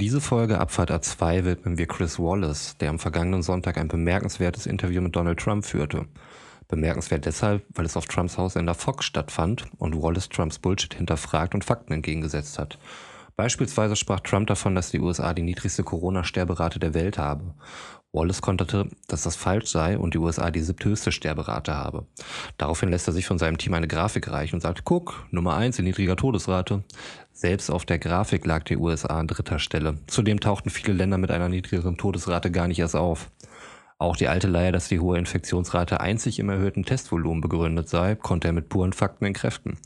Diese Folge Abfahrt A2 widmen wir Chris Wallace, der am vergangenen Sonntag ein bemerkenswertes Interview mit Donald Trump führte. Bemerkenswert deshalb, weil es auf Trumps Haussender Fox stattfand und Wallace Trumps Bullshit hinterfragt und Fakten entgegengesetzt hat. Beispielsweise sprach Trump davon, dass die USA die niedrigste Corona-Sterberate der Welt habe. Wallace konterte, dass das falsch sei und die USA die siebthöchste Sterberate habe. Daraufhin lässt er sich von seinem Team eine Grafik reichen und sagt, guck, Nummer eins in niedriger Todesrate. Selbst auf der Grafik lag die USA an dritter Stelle. Zudem tauchten viele Länder mit einer niedrigeren Todesrate gar nicht erst auf. Auch die alte Leier, dass die hohe Infektionsrate einzig im erhöhten Testvolumen begründet sei, konnte er mit puren Fakten entkräften.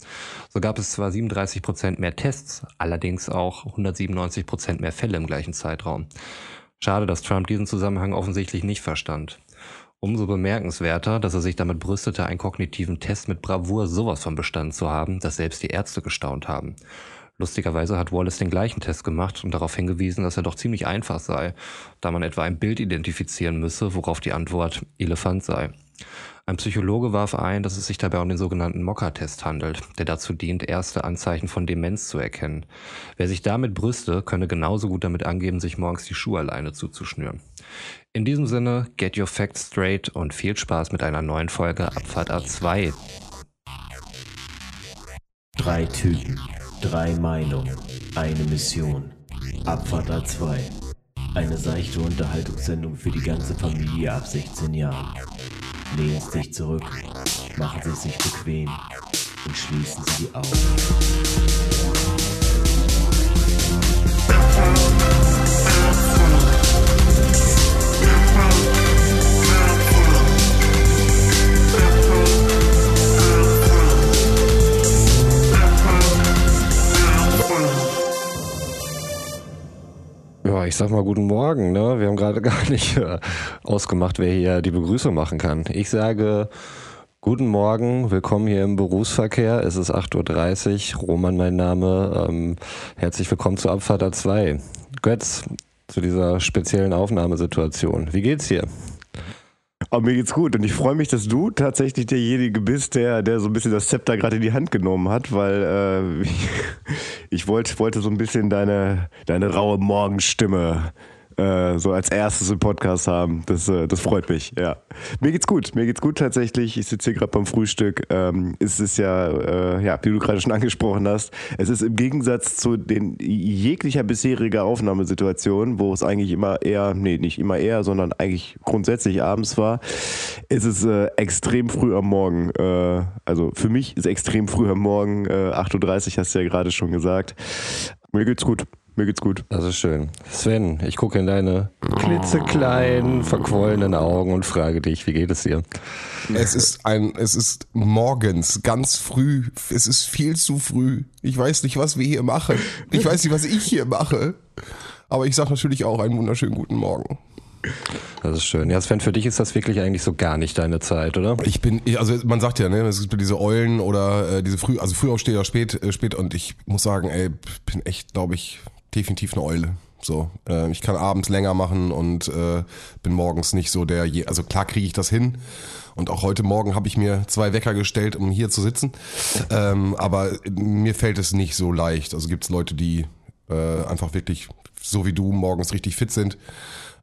So gab es zwar 37 Prozent mehr Tests, allerdings auch 197 Prozent mehr Fälle im gleichen Zeitraum. Schade, dass Trump diesen Zusammenhang offensichtlich nicht verstand. Umso bemerkenswerter, dass er sich damit brüstete, einen kognitiven Test mit Bravour sowas von bestanden zu haben, dass selbst die Ärzte gestaunt haben. Lustigerweise hat Wallace den gleichen Test gemacht und darauf hingewiesen, dass er doch ziemlich einfach sei, da man etwa ein Bild identifizieren müsse, worauf die Antwort Elefant sei. Ein Psychologe warf ein, dass es sich dabei um den sogenannten Mocker-Test handelt, der dazu dient, erste Anzeichen von Demenz zu erkennen. Wer sich damit brüste, könne genauso gut damit angeben, sich morgens die Schuhe alleine zuzuschnüren. In diesem Sinne, get your facts straight und viel Spaß mit einer neuen Folge Abfahrt A2. Drei Typen Drei Meinungen, eine Mission. Abfahrt A2. Eine seichte Unterhaltungssendung für die ganze Familie ab 16 Jahren. Lehnen Sie sich zurück, machen Sie sich bequem und schließen Sie die Augen. Ja, ich sag mal guten Morgen. Ne? Wir haben gerade gar nicht äh, ausgemacht, wer hier die Begrüßung machen kann. Ich sage guten Morgen, willkommen hier im Berufsverkehr. Es ist 8.30 Uhr, Roman mein Name. Ähm, herzlich willkommen zu Abfahrt A2. Götz, zu dieser speziellen Aufnahmesituation. Wie geht's hier? Aber mir geht's gut und ich freue mich, dass du tatsächlich derjenige bist, der, der so ein bisschen das Zepter gerade in die Hand genommen hat, weil äh, ich, wollte, wollte so ein bisschen deine, deine raue Morgenstimme äh, so als erstes im Podcast haben. Das, äh, das freut mich, ja. Mir geht's gut, mir geht's gut tatsächlich. Ich sitze hier gerade beim Frühstück. Ähm, es ist ja, äh, ja, wie du gerade schon angesprochen hast, es ist im Gegensatz zu den jeglicher bisheriger Aufnahmesituation, wo es eigentlich immer eher, nee, nicht immer eher, sondern eigentlich grundsätzlich abends war, ist es äh, extrem früh am Morgen. Äh, also für mich ist extrem früh am Morgen, äh, 8.30 Uhr hast du ja gerade schon gesagt. Mir geht's gut. Mir geht's gut. Das ist schön. Sven, ich gucke in deine klitzekleinen, verquollenen Augen und frage dich, wie geht es dir? Es ist ein, es ist morgens, ganz früh. Es ist viel zu früh. Ich weiß nicht, was wir hier machen. Ich weiß nicht, was ich hier mache. Aber ich sage natürlich auch einen wunderschönen guten Morgen. Das ist schön. Ja, Sven, für dich ist das wirklich eigentlich so gar nicht deine Zeit, oder? Ich bin, also man sagt ja, ne, es gibt diese Eulen oder äh, diese früh, also Frühaufsteher spät, äh, spät und ich muss sagen, ey, bin echt, glaube ich, definitiv eine Eule. So, äh, ich kann abends länger machen und äh, bin morgens nicht so der, je also klar kriege ich das hin. Und auch heute Morgen habe ich mir zwei Wecker gestellt, um hier zu sitzen. Ähm, aber mir fällt es nicht so leicht. Also gibt es Leute, die äh, einfach wirklich so wie du morgens richtig fit sind.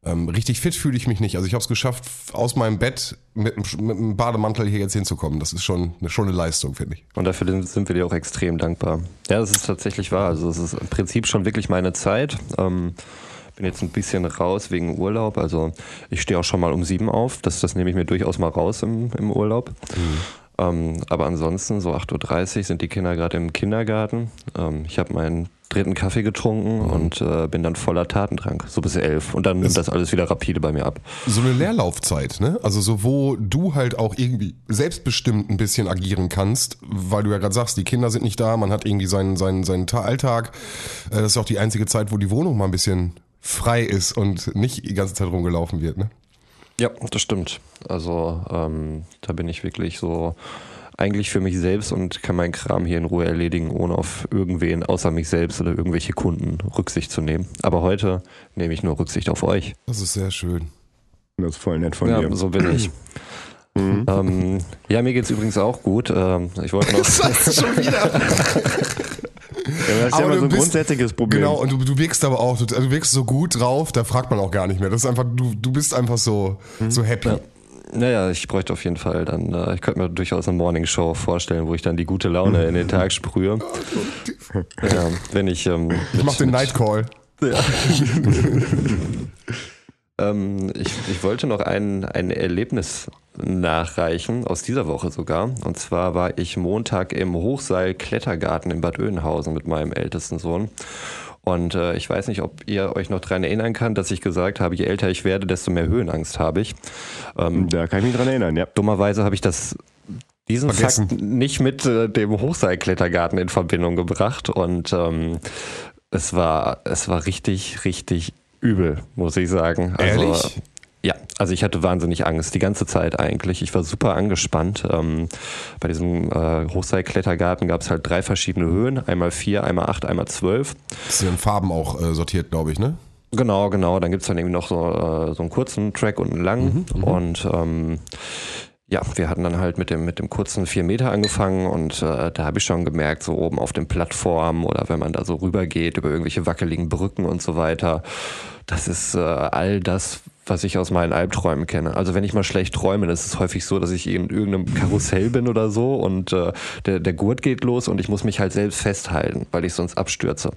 Ähm, richtig fit fühle ich mich nicht. Also ich habe es geschafft, aus meinem Bett mit, mit einem Bademantel hier jetzt hinzukommen. Das ist schon eine, schon eine Leistung, finde ich. Und dafür sind wir dir auch extrem dankbar. Ja, das ist tatsächlich wahr. Also es ist im Prinzip schon wirklich meine Zeit. Ähm, bin jetzt ein bisschen raus wegen Urlaub. Also ich stehe auch schon mal um sieben auf. Das, das nehme ich mir durchaus mal raus im, im Urlaub. Mhm. Ähm, aber ansonsten, so 8.30 Uhr sind die Kinder gerade im Kindergarten. Ähm, ich habe meinen dritten Kaffee getrunken mhm. und äh, bin dann voller Tatendrang, so bis elf. Und dann nimmt das alles wieder rapide bei mir ab. So eine Leerlaufzeit, ne? Also so, wo du halt auch irgendwie selbstbestimmt ein bisschen agieren kannst, weil du ja gerade sagst, die Kinder sind nicht da, man hat irgendwie seinen, seinen, seinen Alltag. Äh, das ist auch die einzige Zeit, wo die Wohnung mal ein bisschen frei ist und nicht die ganze Zeit rumgelaufen wird, ne? Ja, das stimmt. Also ähm, da bin ich wirklich so eigentlich für mich selbst und kann meinen Kram hier in Ruhe erledigen, ohne auf irgendwen außer mich selbst oder irgendwelche Kunden Rücksicht zu nehmen. Aber heute nehme ich nur Rücksicht auf euch. Das ist sehr schön. Das ist voll nett von ja, dir. So bin ich. Mhm. Ähm, ja, mir geht's übrigens auch gut. Ähm, ich wollte noch. Das schon wieder. das ist Aber ja immer so ein bist- grundsätzliches Problem. Genau, und du, du wirkst aber auch, du, du wirkst so gut drauf, da fragt man auch gar nicht mehr. Das ist einfach, du, du bist einfach so, Mhm. so happy. Naja, ich bräuchte auf jeden Fall dann, äh, ich könnte mir durchaus eine Morning Show vorstellen, wo ich dann die gute Laune in den Tag sprühe. Ja, wenn ich. Ähm, Ich mach den Nightcall. Ähm, ich, ich wollte noch ein, ein Erlebnis nachreichen, aus dieser Woche sogar. Und zwar war ich Montag im Hochseil-Klettergarten in Bad Oeynhausen mit meinem ältesten Sohn. Und äh, ich weiß nicht, ob ihr euch noch daran erinnern kann, dass ich gesagt habe, je älter ich werde, desto mehr Höhenangst habe ich. Ähm, Da kann ich mich dran erinnern, ja. dummerweise habe ich das diesen Vergessen. Fakt nicht mit äh, dem Hochseilklettergarten in Verbindung gebracht und ähm, es war es war richtig richtig übel, muss ich sagen. Also, Ehrlich? Ja, also ich hatte wahnsinnig Angst die ganze Zeit eigentlich. Ich war super angespannt. Ähm, bei diesem äh, Hochseilklettergarten gab es halt drei verschiedene Höhen, einmal vier, einmal acht, einmal zwölf. Das sind in Farben auch äh, sortiert, glaube ich, ne? Genau, genau. Dann gibt's dann irgendwie noch so, äh, so einen kurzen Track und einen langen. und ähm, ja, wir hatten dann halt mit dem, mit dem kurzen vier Meter angefangen und äh, da habe ich schon gemerkt, so oben auf den Plattformen oder wenn man da so rübergeht über irgendwelche wackeligen Brücken und so weiter, das ist äh, all das, was ich aus meinen Albträumen kenne. Also wenn ich mal schlecht träume, dann ist es häufig so, dass ich in irgendeinem Karussell bin oder so und äh, der, der Gurt geht los und ich muss mich halt selbst festhalten, weil ich sonst abstürze.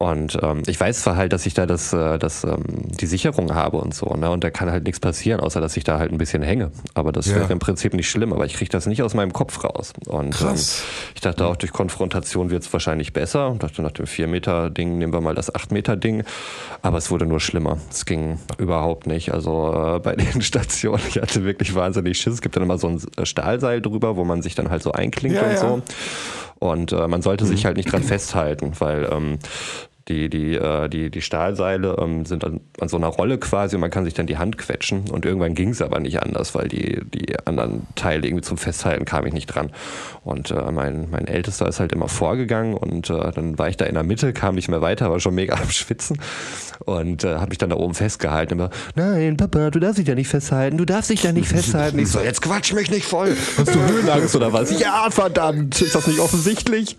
Und ähm, ich weiß zwar halt, dass ich da das, äh, das, ähm, die Sicherung habe und so, ne? Und da kann halt nichts passieren, außer dass ich da halt ein bisschen hänge. Aber das Ja. wäre im Prinzip nicht schlimm, aber ich kriege das nicht aus meinem Kopf raus. Und Krass. Ähm, ich dachte auch, durch Konfrontation wird es wahrscheinlich besser. Und dachte, nach dem 4-Meter-Ding nehmen wir mal das 8-Meter-Ding. Aber es wurde nur schlimmer. Es ging überhaupt nicht. Also äh, bei den Stationen, ich hatte wirklich wahnsinnig Schiss. Es gibt dann immer so ein Stahlseil drüber, wo man sich dann halt so einklingt Ja, und ja. so. Und äh, man sollte sich halt nicht dran festhalten, weil ähm, die, die, äh, die, die Stahlseile ähm, sind an, an so einer Rolle quasi und man kann sich dann die Hand quetschen. Und irgendwann ging es aber nicht anders, weil die, die anderen Teile irgendwie zum Festhalten kam ich nicht dran. Und äh, mein, mein Ältester ist halt immer vorgegangen und äh, dann war ich da in der Mitte, kam nicht mehr weiter, war schon mega am Schwitzen und äh, habe mich dann da oben festgehalten. Immer, nein, Papa, du darfst dich da nicht festhalten, du darfst dich da nicht festhalten. Ich so, jetzt quatsch mich nicht voll. Hast du Höhenangst oder was? Ja, verdammt, ist das nicht offensichtlich?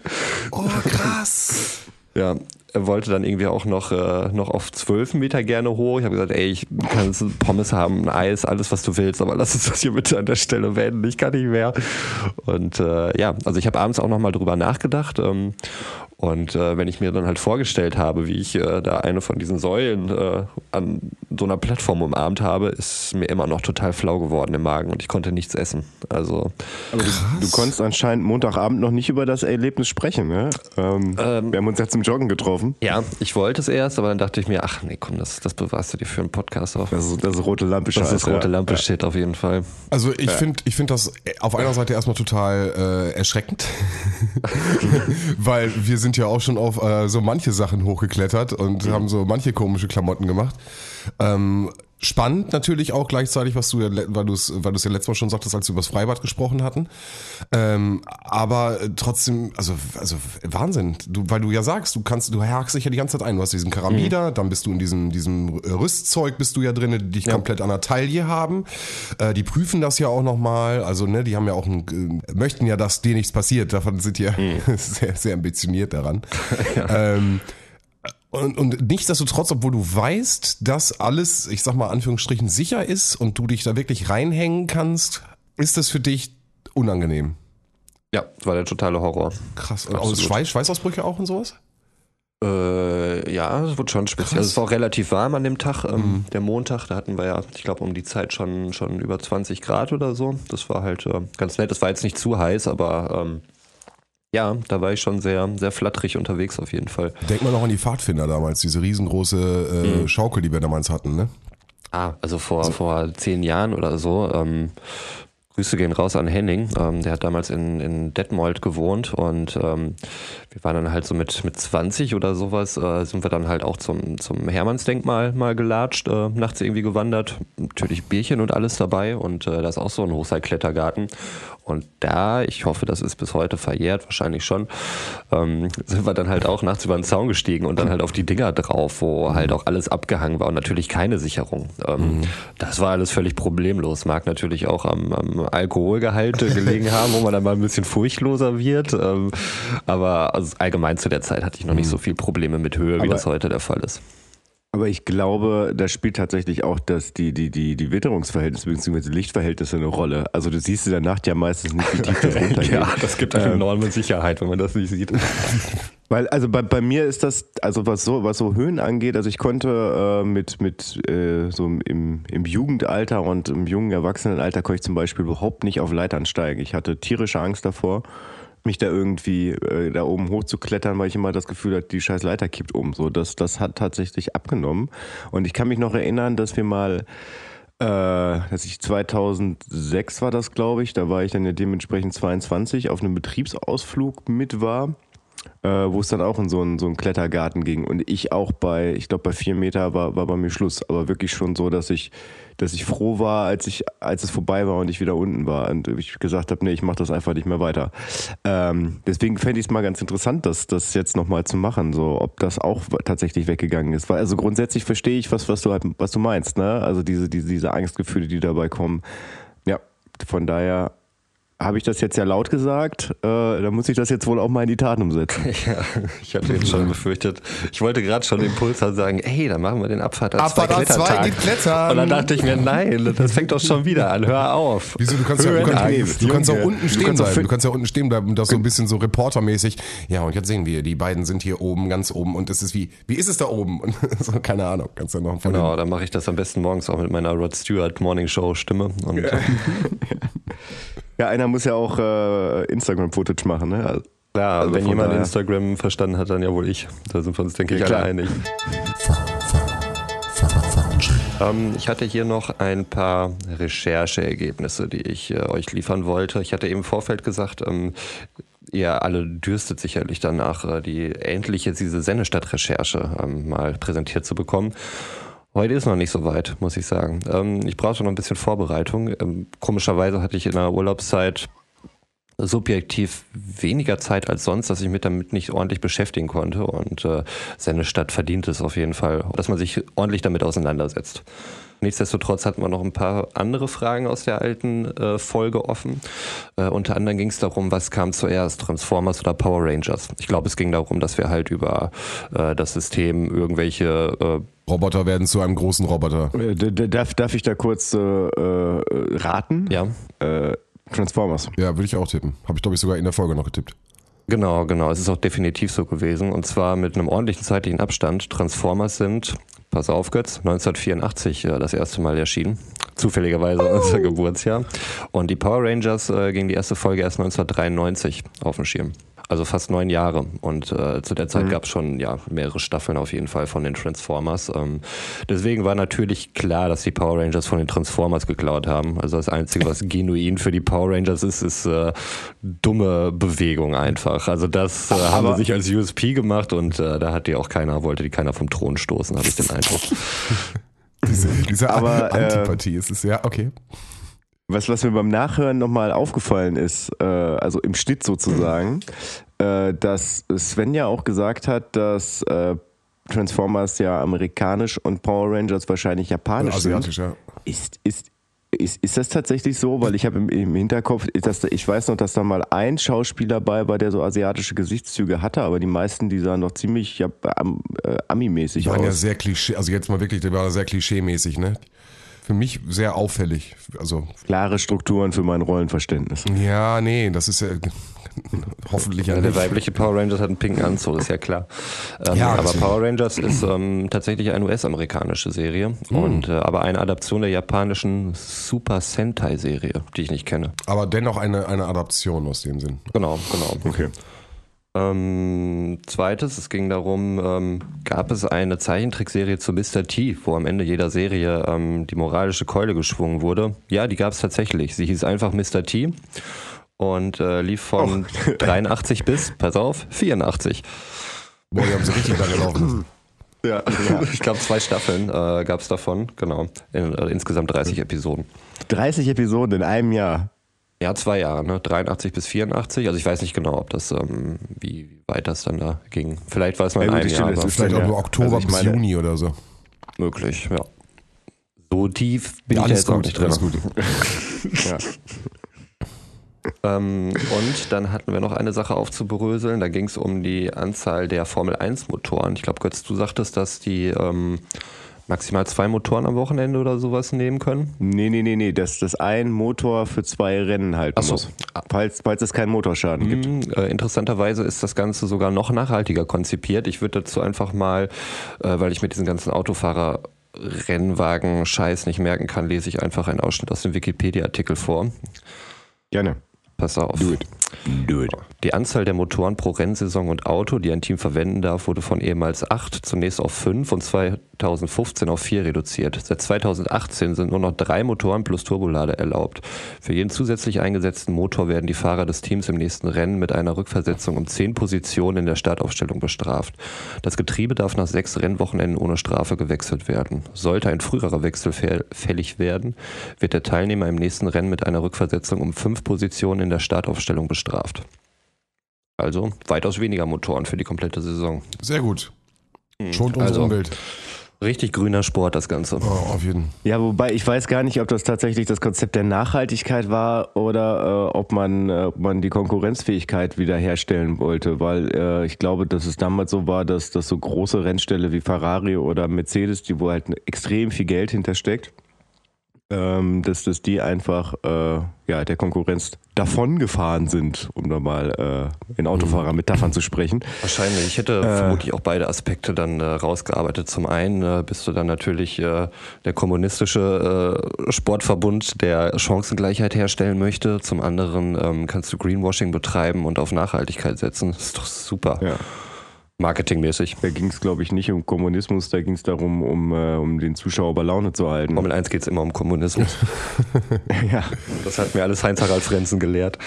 Oh, krass. Ja, wollte dann irgendwie auch noch, äh, noch auf 12 Meter gerne hoch. Ich habe gesagt, ey, ich kann Pommes haben, ein Eis, alles, was du willst, aber lass uns das hier bitte an der Stelle beenden. Ich kann nicht mehr. Und äh, ja, also ich habe abends auch nochmal drüber nachgedacht. Ähm, und äh, wenn ich mir dann halt vorgestellt habe, wie ich äh, da eine von diesen Säulen äh, an so einer Plattform umarmt habe, ist mir immer noch total flau geworden im Magen und ich konnte nichts essen. Also Aber du, du konntest anscheinend Montagabend noch nicht über das Erlebnis sprechen, ne? Ähm, Ähm. wir haben uns ja zum Joggen getroffen. ja, ich wollte es erst, aber dann dachte ich mir, ach nee, komm, das, das bewahrst du dir für einen Podcast auf. Das ist, das ist rote Lampe Das ist rote ja. Lampe Shit auf jeden Fall. Also ich finde ich find das auf einer Seite erstmal total äh, erschreckend, weil wir sind ja auch schon auf äh, so manche Sachen hochgeklettert und haben so manche komische Klamotten gemacht. Ähm, spannend natürlich auch gleichzeitig, was du ja, weil du es weil du es ja letztes Mal schon sagtest, als wir über das Freibad gesprochen hatten. Ähm, aber trotzdem, also, also Wahnsinn, du, weil du ja sagst, du kannst, du hakst dich ja die ganze Zeit ein. Du hast diesen Karamider, dann bist du in diesem, diesem Rüstzeug bist du ja drin, die dich komplett an der Taille haben. Äh, die prüfen das ja auch nochmal. Also, ne, die haben ja auch ein, äh, möchten ja, dass dir nichts passiert. Davon sind die ja sehr, sehr ambitioniert daran. ähm, und, und nichtsdestotrotz, obwohl du weißt, dass alles, ich sag mal, Anführungsstrichen sicher ist und du dich da wirklich reinhängen kannst, ist das für dich unangenehm. Ja, war der totale Horror. Krass. Und aus Schweiß, Schweißausbrüche auch und sowas? Äh, ja, es wurde schon speziell. Krass. Es war auch relativ warm an dem Tag, ähm, der Montag. Da hatten wir ja, ich glaube, um die Zeit schon, schon über 20 Grad oder so. Das war halt äh, ganz nett. Es war jetzt nicht zu heiß, aber ähm, ja, da war ich schon sehr, sehr flatterig unterwegs auf jeden Fall. Denk mal noch an die Pfadfinder damals, diese riesengroße äh, Schaukel, die wir damals hatten, ne? Ah, also vor, vor zehn Jahren oder so. Ähm, Grüße gehen raus an Henning. Ähm, der hat damals in, in Detmold gewohnt und ähm, wir waren dann halt so mit, mit 20 oder sowas, äh, sind wir dann halt auch zum, zum Hermannsdenkmal mal gelatscht, äh, nachts irgendwie gewandert. Natürlich Bierchen und alles dabei und äh, da ist auch so ein Hochseilklettergarten. Und da, ich hoffe, das ist bis heute verjährt, wahrscheinlich schon, ähm, sind wir dann halt auch nachts über den Zaun gestiegen und dann halt auf die Dinger drauf, wo halt auch alles abgehangen war und natürlich keine Sicherung. Ähm, Das war alles völlig problemlos. Mag natürlich auch am, am Alkoholgehalte gelegen haben, wo man dann mal ein bisschen furchtloser wird. Ähm, aber also allgemein zu der Zeit hatte ich noch nicht so viel Probleme mit Höhe, wie Aber- das heute der Fall ist. Aber ich glaube, da spielt tatsächlich auch das, die, die, die, die Witterungsverhältnisse bzw. Lichtverhältnisse eine Rolle. Also du siehst in der Nacht ja meistens nicht, wie tief das runtergeht. Ja, das gibt eine Ähm, enorme Sicherheit, wenn man das nicht sieht. Weil, also bei, bei mir ist das, also was so, was so Höhen angeht, also ich konnte äh, mit, mit äh, so im, im Jugendalter und im jungen Erwachsenenalter konnte ich zum Beispiel überhaupt nicht auf Leitern steigen. Ich hatte tierische Angst davor, mich da irgendwie äh, da oben hochzuklettern, weil ich immer das Gefühl hatte, die scheiß Leiter kippt um. So, das, das hat tatsächlich abgenommen. Und ich kann mich noch erinnern, dass wir mal äh, dass ich 2006 war das, glaube ich, da war ich dann ja dementsprechend 22 auf einem Betriebsausflug mit war äh, wo es dann auch in so einen, so einen Klettergarten ging. Und ich auch bei, ich glaube, bei vier Meter war, war bei mir Schluss. Aber wirklich schon so, dass ich, dass ich froh war, als ich, als es vorbei war und ich wieder unten war. Und ich gesagt habe, nee, ich mache das einfach nicht mehr weiter. Ähm, deswegen fände ich es mal ganz interessant, das, das jetzt nochmal zu machen, so ob das auch tatsächlich weggegangen ist. Weil also grundsätzlich verstehe ich, was, was du halt, was du meinst, ne? Also diese, diese, diese Angstgefühle, die dabei kommen. Ja, von daher habe ich das jetzt ja laut gesagt, äh, dann muss ich das jetzt wohl auch mal in die Taten umsetzen. Ja, ich hatte jetzt schon befürchtet. Ich wollte gerade schon den Puls haben sagen, ey, dann machen wir den Abfahrt A2 Abfahrt A2 Klettertag. geht klettern. Und dann dachte ich mir, nein, das fängt doch schon wieder an. Hör auf. Wieso, du kannst, ja, du, kannst, du kannst auch unten Du stehen kannst auch bleiben. Du kannst ja unten stehen bleiben und das so ein bisschen so reportermäßig. Ja, und jetzt sehen wir, die beiden sind hier oben, ganz oben und es ist wie, wie ist es da oben? Und so, keine Ahnung, kannst ja noch Genau, dann mache ich das am besten morgens auch mit meiner Rod Stewart Morning Show Stimme. Und äh, Ja, einer muss ja auch äh, Instagram-Footage machen, ne? Also, klar, Also wenn jemand daher- Instagram verstanden hat, dann ja wohl ich. Da sind wir uns, denke ich, Ja, alle einig. Ähm, ich hatte hier noch ein paar Rechercheergebnisse, die ich äh, euch liefern wollte. Ich hatte eben im Vorfeld gesagt, ähm, ihr alle dürstet sicherlich danach, äh, die endlich jetzt diese Sennestadt-Recherche ähm, mal präsentiert zu bekommen. Heute ist noch nicht so weit, muss ich sagen. Ähm, ich brauchte noch ein bisschen Vorbereitung. Ähm, komischerweise hatte ich in der Urlaubszeit subjektiv weniger Zeit als sonst, dass ich mich damit nicht ordentlich beschäftigen konnte. Und äh, Sennestadt verdient es auf jeden Fall, dass man sich ordentlich damit auseinandersetzt. Nichtsdestotrotz hatten wir noch ein paar andere Fragen aus der alten äh, Folge offen. Äh, unter anderem ging es darum, was kam zuerst, Transformers oder Power Rangers. Ich glaube, es ging darum, dass wir halt über äh, das System irgendwelche äh, Roboter werden zu einem großen Roboter. äh, darf, darf ich da kurz äh, äh, raten? ja, Äh, Transformers. Ja, würde ich auch tippen. Habe ich, glaube ich, sogar in der Folge noch getippt. Genau, genau. Es ist auch definitiv so gewesen. Und zwar mit einem ordentlichen zeitlichen Abstand. Transformers sind, pass auf Götz, 1984 äh, das erste Mal erschienen. Zufälligerweise unser Geburtsjahr. Und die Power Rangers äh, ging die erste Folge erst 1993 auf dem Schirm. Also fast neun Jahre. Und äh, zu der Zeit gab es schon ja, mehrere Staffeln auf jeden Fall von den Transformers. Ähm, deswegen war natürlich klar, dass die Power Rangers von den Transformers geklaut haben. Also das Einzige, was genuin für die Power Rangers ist, ist äh, dumme Bewegung einfach. Also das äh, haben Aber- sie sich als USP gemacht und äh, da hat die auch keiner, wollte die keiner vom Thron stoßen, habe ich den Eindruck. Diese, diese Aber, äh, Antipathie ist es, ja, okay. Was, was mir beim Nachhören nochmal aufgefallen ist, äh, also im Schnitt sozusagen, äh, dass Sven ja auch gesagt hat, dass äh, Transformers ja amerikanisch und Power Rangers wahrscheinlich japanisch Asiatisch, ja. sind. Ist, ist, ist, ist das tatsächlich so? Weil ich habe im, im Hinterkopf, dass, ich weiß noch, dass da mal ein Schauspieler bei war, der so asiatische Gesichtszüge hatte, aber die meisten, die sahen doch ziemlich ja, am, äh, Ami-mäßig Die waren ja aus. sehr klischee, also jetzt mal wirklich, die waren sehr klischee-mäßig, ne? Für mich sehr auffällig. Also, Klare Strukturen für mein Rollenverständnis. ja, nee, das ist ja hoffentlich ja der weibliche Power Rangers hat einen pinken Anzug, ist ja klar. Ähm, Ja, aber Power Rangers ist ähm, tatsächlich eine US-amerikanische Serie und äh, aber eine Adaption der japanischen Super Sentai-Serie, die ich nicht kenne. Aber dennoch eine, eine Adaption aus dem Sinn. Genau, genau. Okay. Ähm, zweites, es ging darum, ähm, gab es eine Zeichentrickserie zu Mr. T, wo am Ende jeder Serie ähm, die moralische Keule geschwungen wurde. Ja, die gab es tatsächlich. Sie hieß einfach Mr. T und äh, lief von 83 bis, pass auf, 84. Boah, die haben sie richtig lange laufen. Ja, Ich glaube, zwei Staffeln äh, gab es davon, genau. In, äh, insgesamt 30 Episoden. 30 Episoden in einem Jahr. Ja, zwei Jahre, ne? 83 bis 84. Also ich weiß nicht genau, ob das, ähm, wie wie weit das dann da ging. Vielleicht war es in Ja, die Jahr, ist Vielleicht auch nur Oktober Also bis meine- Juni oder so. möglich, ja. So tief bin Ja, ich jetzt auch gut, nicht drin. alles gut. Ja. ähm, und dann hatten wir noch eine Sache aufzubröseln. Da ging es um die Anzahl der Formel 1 Motoren. Ich glaube, Götz, du sagtest, dass die ähm, maximal zwei Motoren am Wochenende oder sowas nehmen können. Nee, nee, nee, nee, dass das ein Motor für zwei Rennen halten so. muss. Falls, falls es keinen Motorschaden gibt. Hm, äh, interessanterweise ist das Ganze sogar noch nachhaltiger konzipiert. Ich würde dazu einfach mal, äh, weil ich mit diesen ganzen Autofahrer Rennwagen Scheiß nicht merken kann, lese ich einfach einen Ausschnitt aus dem Wikipedia-Artikel vor. Gerne. Pass auf. Do it. It. Die Anzahl der Motoren pro Rennsaison und Auto, die ein Team verwenden darf, wurde von ehemals acht zunächst auf fünf und 2015 auf vier reduziert. Seit 2018 sind nur noch drei Motoren plus Turbolade erlaubt. Für jeden zusätzlich eingesetzten Motor werden die Fahrer des Teams im nächsten Rennen mit einer Rückversetzung um zehn Positionen in der Startaufstellung bestraft. Das Getriebe darf nach sechs Rennwochenenden ohne Strafe gewechselt werden. Sollte ein früherer Wechsel fäll- fällig werden, wird der Teilnehmer im nächsten Rennen mit einer Rückversetzung um fünf Positionen in der Startaufstellung bestraft. Also weitaus weniger Motoren für die komplette Saison. Sehr gut. Schont unsere Also- Umwelt. Richtig grüner Sport, das Ganze. Oh, auf jeden Ja, wobei ich weiß gar nicht, ob das tatsächlich das Konzept der Nachhaltigkeit war oder äh, ob, man, äh, ob man die Konkurrenzfähigkeit wiederherstellen wollte, weil äh, ich glaube, dass es damals so war, dass, dass so große Rennställe wie Ferrari oder Mercedes, die wo halt extrem viel Geld hintersteckt, ähm, dass, dass die einfach äh, ja, der Konkurrenz davongefahren sind, um da mal äh, in Autofahrermetaphern zu sprechen. Wahrscheinlich. Ich hätte vermutlich auch beide Aspekte dann äh, rausgearbeitet. Zum einen äh, bist du dann natürlich äh, der kommunistische äh, Sportverbund, der Chancengleichheit herstellen möchte. Zum anderen ähm, kannst du Greenwashing betreiben und auf Nachhaltigkeit setzen. Das ist doch super. Ja. Marketingmäßig. Da ging es, glaube ich, nicht um Kommunismus, da ging es darum, um, äh, um den Zuschauer bei Laune zu halten. Formel 1 geht es immer um Kommunismus. ja. Das hat mir alles Heinz-Harald Frenzen gelehrt.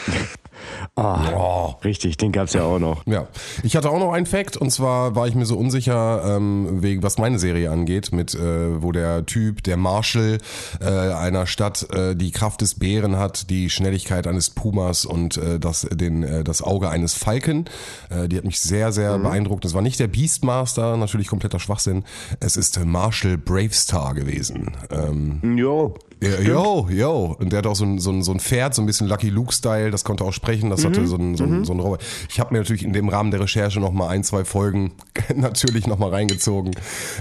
Ah, Oh. richtig, den gab es ja auch noch. Ja, ich hatte auch noch einen Fact und zwar war ich mir so unsicher, ähm, wegen was meine Serie angeht, mit äh, wo der Typ, der Marshall äh, einer Stadt äh, die Kraft des Bären hat, die Schnelligkeit eines Pumas und äh, das den äh, das Auge eines Falken. Äh, die hat mich sehr sehr beeindruckt. Das war nicht der Beastmaster, natürlich kompletter Schwachsinn. Es ist Marshall Bravestar gewesen. Ähm, Jo. Ja, yo, yo. Und der hat auch so ein, so ein, so ein Pferd, so ein bisschen Lucky Luke-Style, das konnte auch sprechen, das hatte so ein, so ein, so ein Roboter. Ich habe mir natürlich in dem Rahmen der Recherche noch mal ein, zwei Folgen natürlich noch mal reingezogen.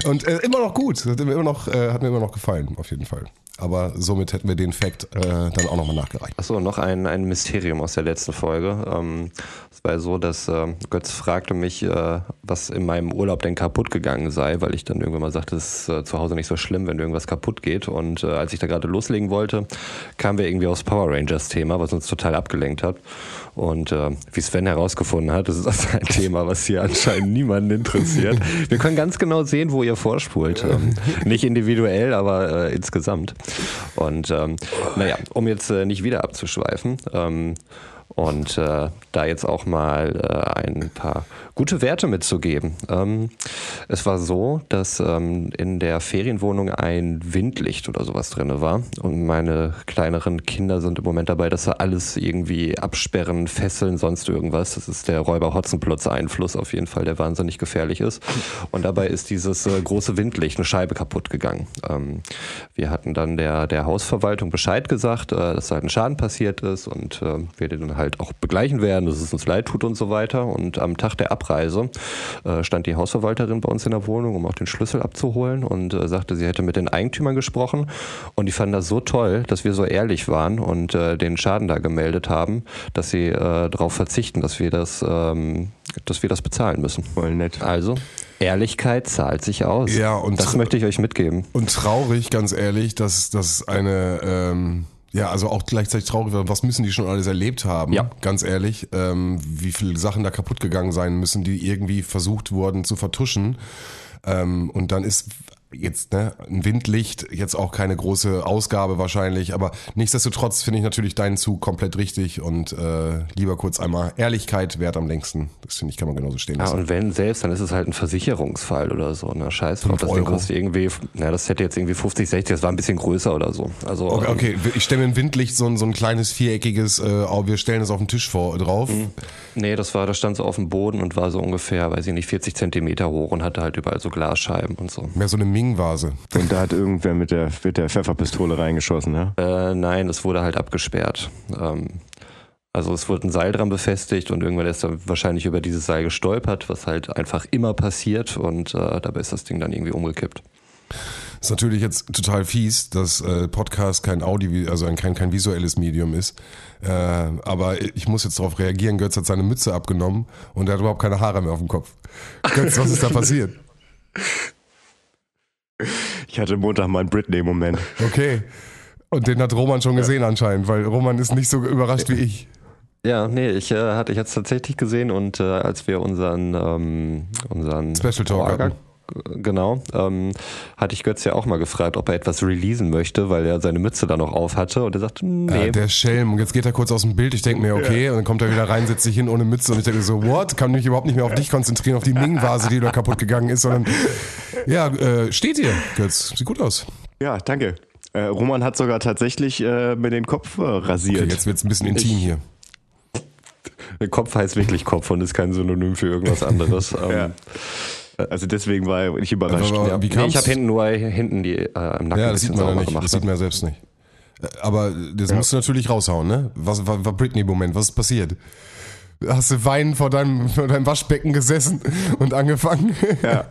Und äh, immer noch gut, hat mir immer noch, äh, hat mir immer noch gefallen, auf jeden Fall. Aber somit hätten wir den Fact äh, dann auch nochmal nachgereicht. Achso, noch ein, ein Mysterium aus der letzten Folge. Ähm, es war so, dass äh, Götz fragte mich, äh, was in meinem Urlaub denn kaputt gegangen sei, weil ich dann irgendwann mal sagte, es ist äh, zu Hause nicht so schlimm, wenn irgendwas kaputt geht. Und äh, als ich da gerade loslegen wollte, kamen wir irgendwie aufs Power Rangers Thema, was uns total abgelenkt hat. Und äh, wie Sven herausgefunden hat, ist das ein Thema, was hier anscheinend niemanden interessiert. Wir können ganz genau sehen, wo ihr vorspult. Ähm, nicht individuell, aber äh, insgesamt. Und ähm, naja, um jetzt äh, nicht wieder abzuschweifen ähm, und äh, da jetzt auch mal äh, ein paar gute Werte mitzugeben. Ähm, es war so, dass ähm, in der Ferienwohnung ein Windlicht oder sowas drin war und meine kleineren Kinder sind im Moment dabei, dass sie alles irgendwie absperren, fesseln, sonst irgendwas. Das ist der Räuber Hotzenplotz Einfluss auf jeden Fall, der wahnsinnig gefährlich ist. Und dabei ist dieses äh, große Windlicht, eine Scheibe kaputt gegangen. Ähm, wir hatten dann der, der Hausverwaltung Bescheid gesagt, äh, dass halt ein Schaden passiert ist und äh, wir den dann halt auch begleichen werden, dass es uns leid tut und so weiter. Und am Tag der Abreise äh, stand die Hausverwalterin bei uns in der Wohnung, um auch den Schlüssel abzuholen und äh, sagte, sie hätte mit den Eigentümern gesprochen und die fanden das so toll, dass wir so ehrlich waren und äh, den Schaden da gemeldet haben, dass sie äh, darauf verzichten, dass wir das, ähm, dass wir das bezahlen müssen. Voll nett. Also Ehrlichkeit zahlt sich aus. Ja, und das möchte ich euch mitgeben. Und traurig, ganz ehrlich, dass das eine, ähm, ja, also auch gleichzeitig traurig, was müssen die schon alles erlebt haben? Ja. Ganz ehrlich, ähm, wie viele Sachen da kaputt gegangen sein müssen, die irgendwie versucht wurden zu vertuschen. Ähm, und dann ist jetzt ne, ein Windlicht, jetzt auch keine große Ausgabe wahrscheinlich, aber nichtsdestotrotz finde ich natürlich deinen Zug komplett richtig und äh, lieber kurz einmal Ehrlichkeit wert am längsten. Das finde ich, kann man genauso stehen Ja, lassen. und wenn selbst, dann ist es halt ein Versicherungsfall oder so. Ne? Scheiß drauf, das Ding kostet irgendwie, na, das hätte jetzt irgendwie 50, 60, das war ein bisschen größer oder so. Also, Okay, ähm, okay, ich stelle mir ein Windlicht, so ein, so ein kleines viereckiges, äh, wir stellen es auf den Tisch vor, drauf. nee, das war, das stand so auf dem Boden und war so ungefähr, weiß ich nicht, 40 Zentimeter hoch und hatte halt überall so Glasscheiben und so. Mehr so eine Ming-Vase. Und da hat irgendwer mit der, mit der Pfefferpistole reingeschossen, ja? Äh, nein, es wurde halt abgesperrt. Ähm, Also es wurde ein Seil dran befestigt und irgendwann ist er wahrscheinlich über dieses Seil gestolpert, was halt einfach immer passiert und äh, dabei ist das Ding dann irgendwie umgekippt. Ist natürlich jetzt total fies, dass äh, Podcast kein Audio, also ein, kein, kein visuelles Medium ist. Äh, aber ich muss jetzt darauf reagieren. Götz hat seine Mütze abgenommen und er hat überhaupt keine Haare mehr auf dem Kopf. Götz, was ist da passiert? Ich hatte Montag meinen Britney-Moment. Okay. Und den hat Roman schon gesehen anscheinend, weil Roman ist nicht so überrascht wie ich. Ja, nee, ich äh, hatte ich jetzt tatsächlich gesehen und äh, als wir unseren ähm, unseren Special Talk hatten. Genau, ähm, hatte ich Götz ja auch mal gefragt, ob er etwas releasen möchte, weil er seine Mütze da noch auf hatte und er sagte, nee. Ja, der Schelm. Und jetzt geht er kurz aus dem Bild. Ich denke mir, okay. Und dann kommt er wieder rein, setzt sich hin ohne Mütze. Und ich denke mir so, what? Kann mich überhaupt nicht mehr auf dich konzentrieren, auf die Ming-Vase, die da kaputt gegangen ist, sondern, ja, äh, steht hier, Götz. Sieht gut aus. Ja, danke. Äh, Roman hat sogar tatsächlich äh, mir den Kopf äh, rasiert. Okay, jetzt wird's ein bisschen intim hier. Kopf heißt wirklich Kopf und ist kein Synonym für irgendwas anderes. ähm, Also deswegen war ich überrascht. Aber- ja. Wie nee, ich habe hinten nur hinten die äh, im Nacken Ja, das sieht man ja nicht. gemacht. Das sieht man ja selbst nicht. Äh, Aber das musst du natürlich raushauen, ne? Was war, war Britney-Moment? Was ist passiert? Hast du weinend vor deinem, vor deinem Waschbecken gesessen und angefangen? Ja.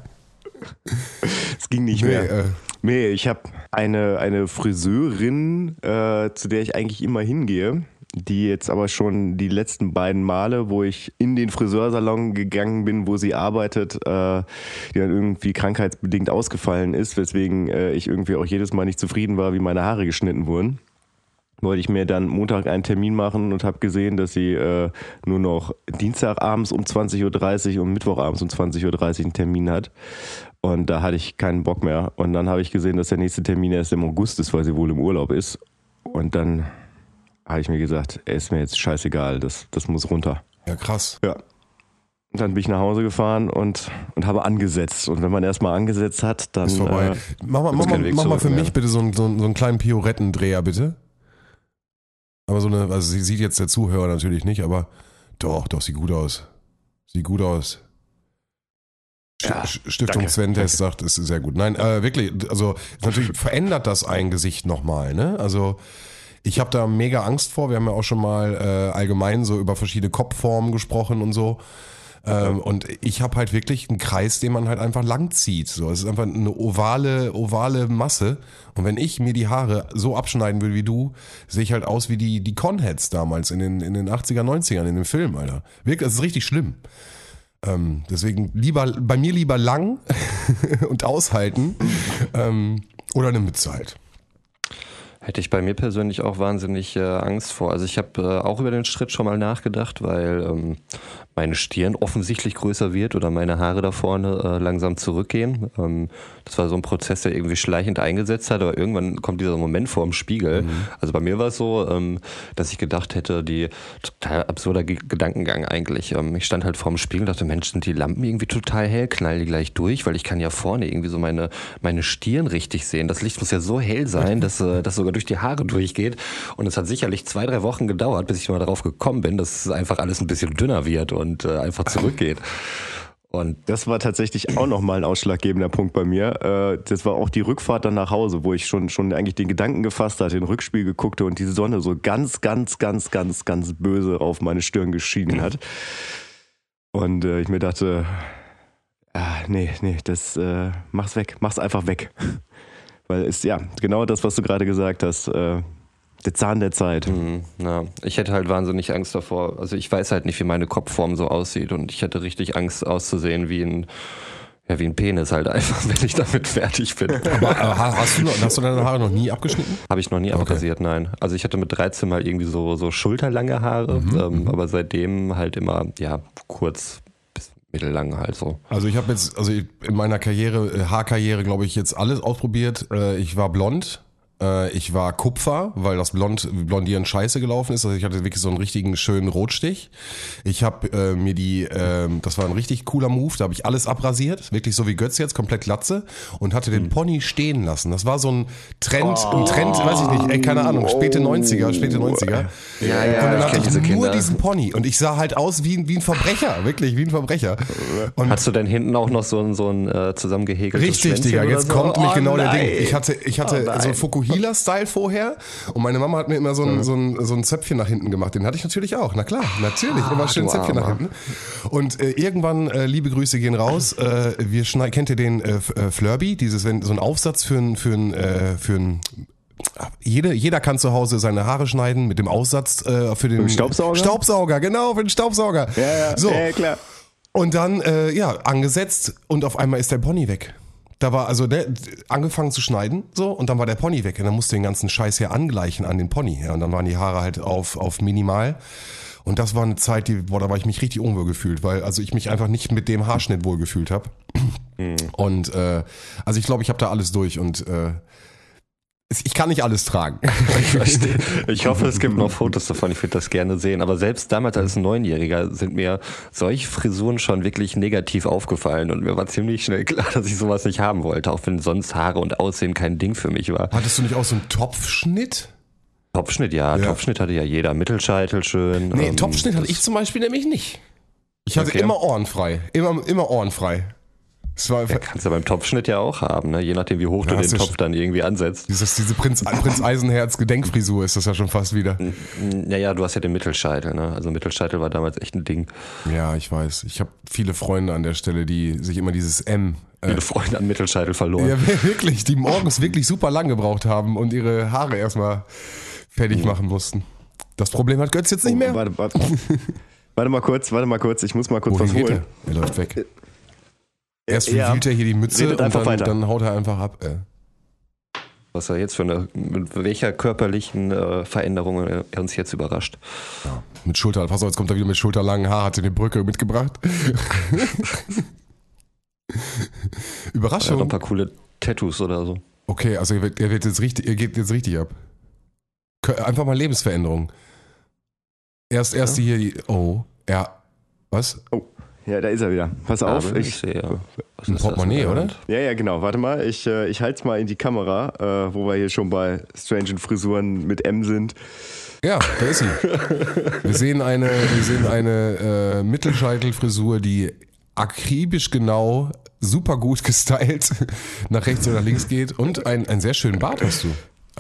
Es ging nicht Nee, mehr. äh. Nee, ich habe eine, eine Friseurin, äh, zu der ich eigentlich immer hingehe, die jetzt aber schon die letzten beiden Male, wo ich in den Friseursalon gegangen bin, wo sie arbeitet, äh, die dann irgendwie krankheitsbedingt ausgefallen ist, weswegen äh, ich irgendwie auch jedes Mal nicht zufrieden war, wie meine Haare geschnitten wurden wollte ich mir dann Montag einen Termin machen und habe gesehen, dass sie äh, nur noch Dienstagabends um 20.30 Uhr und Mittwochabends um 20.30 Uhr einen Termin hat. Und da hatte ich keinen Bock mehr. Und dann habe ich gesehen, dass der nächste Termin erst im August ist, weil sie wohl im Urlaub ist. Und dann habe ich mir gesagt, ey, ist mir jetzt scheißegal, das, das muss runter. Ja, krass. Ja. Und dann bin ich nach Hause gefahren und, und habe angesetzt. Und wenn man erstmal angesetzt hat, dann. Ist vorbei. Äh, mach mal, mach mal, mach mal für mehr. mich bitte so einen, so einen, so einen kleinen Piorettendreher, bitte. Aber so eine, also sie sieht jetzt der Zuhörer natürlich nicht, aber doch, doch, sieht gut aus. Sieht gut aus. Ja, St- Stiftung danke, Sven Test sagt, ist sehr gut. Nein, äh, wirklich, also natürlich verändert das ein Gesicht nochmal, ne? Also ich habe da mega Angst vor. Wir haben ja auch schon mal äh, allgemein so über verschiedene Kopfformen gesprochen und so. Ähm, und ich habe halt wirklich einen Kreis, den man halt einfach lang zieht. So, es ist einfach eine ovale, ovale Masse. Und wenn ich mir die Haare so abschneiden will wie du, sehe ich halt aus wie die, die Conheads damals in den, in den 80er, 90ern in dem Film, Alter. Wirklich, das ist richtig schlimm. Ähm, deswegen lieber, bei mir lieber lang und aushalten ähm, oder eine Mütze halt. Hätte ich bei mir persönlich auch wahnsinnig äh, Angst vor. Also ich habe äh, auch über den Schritt schon mal nachgedacht, weil ähm, meine Stirn offensichtlich größer wird oder meine Haare da vorne äh, langsam zurückgehen. Ähm, das war so ein Prozess, der irgendwie schleichend eingesetzt hat, aber irgendwann kommt dieser Moment vor dem Spiegel. Also bei mir war es so, ähm, dass ich gedacht hätte, die total absurder Ge Gedankengang eigentlich. Ähm, ich stand halt vorm Spiegel und dachte, Mensch, sind die Lampen irgendwie total hell, knall die gleich durch, weil ich kann ja vorne irgendwie so meine, meine Stirn richtig sehen. Das Licht muss ja so hell sein, dass äh, das sogar durch die Haare durchgeht. Und es hat sicherlich zwei, drei Wochen gedauert, bis ich mal darauf gekommen bin, dass es einfach alles ein bisschen dünner wird und äh, einfach zurückgeht. Und Das war tatsächlich auch nochmal ein ausschlaggebender Punkt bei mir. Äh, Das war auch die Rückfahrt dann nach Hause, wo ich schon, schon eigentlich den Gedanken gefasst hatte, den Rückspiel geguckt und die Sonne so ganz, ganz, ganz, ganz, ganz böse auf meine Stirn geschienen hat. Und äh, ich mir dachte, ah, nee, nee, das äh, mach's weg, mach's einfach weg. Weil ist ja genau das, was du gerade gesagt hast. Äh, der Zahn der Zeit. Mhm, Ja, ich hätte halt wahnsinnig Angst davor. Also ich weiß halt nicht, wie meine Kopfform so aussieht und ich hätte richtig Angst auszusehen wie ein, ja, wie ein Penis halt einfach, wenn ich damit fertig bin. Aber äh, hast, du noch, hast du deine Haare noch nie abgeschnitten? Habe ich noch nie abrasiert, nein. Also ich hatte mit 13 mal irgendwie so, so schulterlange Haare, Mhm, ähm, aber seitdem halt immer, ja, kurz mittellang halt so. Also ich habe jetzt, also in meiner Karriere, äh, Haarkarriere, glaube ich, jetzt alles ausprobiert. Äh, Ich war blond, ich war Kupfer, weil das Blond, Blondieren scheiße gelaufen ist. Also ich hatte wirklich so einen richtigen schönen Rotstich. Ich habe äh, mir die, ähm, das war ein richtig cooler Move, da habe ich alles abrasiert, wirklich so wie Götz jetzt, komplett Glatze und hatte den Pony stehen lassen. Das war so ein Trend, ein Trend, weiß ich nicht, ey, keine Ahnung, späte 90er, späte 90er. Ja, ja, und dann ich hatte ich diese nur Kinder. diesen Pony und ich sah halt aus wie, ein- wie ein Verbrecher, wirklich wie ein Verbrecher. Und Hast du denn hinten auch noch so ein, so ein äh, zusammengehäkeltes Richtig, Digga, jetzt so? kommt nämlich Oh genau der nein. Ding. Ich hatte, ich hatte Oh so ein Fukuhila Healer-Style vorher und meine Mama hat mir immer so ein, so, ein, so ein Zöpfchen nach hinten gemacht. Den hatte ich natürlich auch. Na klar, natürlich. Immer schön du Zöpfchen nach hinten. Und äh, irgendwann, äh, liebe Grüße gehen raus, äh, wir schneiden, kennt ihr den äh, äh, Flurby? Dieses, wenn, so ein Aufsatz für ein, für ein, äh, für ein jede, jeder kann zu Hause seine Haare schneiden mit dem Aussatz äh, für den Staubsauger? Staubsauger, genau, für den Staubsauger. So. ja, klar. Und dann, äh, ja, angesetzt und auf einmal ist der Pony weg. Da war also der, angefangen zu schneiden, so, und dann war der Pony weg. Und dann musste den ganzen Scheiß hier angleichen an den Pony. Ja, und dann waren die Haare halt auf, auf minimal. Und das war eine Zeit, die, boah, da war ich mich richtig unwohl gefühlt, weil also ich mich einfach nicht mit dem Haarschnitt wohl gefühlt habe. Und äh, also ich glaube, ich habe da alles durch und äh, ich kann nicht alles tragen. Ich verstehe. Ich hoffe, es gibt noch Fotos davon. Ich würde das gerne sehen. Aber selbst damals als Neunjähriger sind mir solche Frisuren schon wirklich negativ aufgefallen. Und mir war ziemlich schnell klar, dass ich sowas nicht haben wollte. Auch wenn sonst Haare und Aussehen kein Ding für mich war. Hattest du nicht auch so einen Topfschnitt? Topfschnitt, ja. Ja. Topfschnitt hatte ja jeder. Mittelscheitel schön. Nee, ähm, Topfschnitt hatte ich zum Beispiel nämlich nicht. Ich hatte Okay. immer ohrenfrei. Immer, immer ohrenfrei. Es war Ja, kannst du beim Topfschnitt ja auch haben, ne? je nachdem, wie hoch Ja, du den Topf dann irgendwie ansetzt. dieses, diese Prinz, Prinz Eisenherz Gedenkfrisur ist das ja schon fast wieder. Naja, du hast ja den Mittelscheitel. Ne? Also Mittelscheitel war damals echt ein Ding. Ja, ich weiß. Ich habe viele Freunde an der Stelle, die sich immer dieses M. Äh, Viele Freunde an Mittelscheitel verloren. ja, wirklich, die morgens wirklich super lang gebraucht haben und ihre Haare erstmal fertig machen mussten. Das Problem hat Götz jetzt nicht mehr. Oh, Warte, warte. warte mal kurz, warte mal kurz. Ich muss mal kurz Wohin was holen. er? Er läuft weg. Erst Ja. wühlt er hier die Mütze Redet und dann, dann haut er einfach ab. Äh. Was er jetzt für eine, mit welcher körperlichen äh, Veränderung er uns jetzt überrascht. Mit Schulter, pass auf, jetzt kommt er wieder mit schulterlangen Haar, hat sie eine Brücke mitgebracht. Er hat noch Überraschung. ein paar coole Tattoos oder so. Okay, also er wird, er wird jetzt richtig, er geht jetzt richtig ab. Einfach mal Lebensveränderung. Erst, erst die hier, die, oh, er, was? Ja, da ist er wieder. Pass auf. Aber Ich, sehe ja. Was Ein Portemonnaie, oder? Ja, ja, genau. Warte mal. Ich, äh, ich halte es mal in die Kamera, äh, wo wir hier schon bei strangen Frisuren mit M sind. Ja, da ist sie. Wir sehen eine, wir sehen eine äh, Mittelscheitelfrisur, die akribisch genau, super gut gestylt nach rechts oder nach links geht und ein, einen sehr schönen Bart hast du.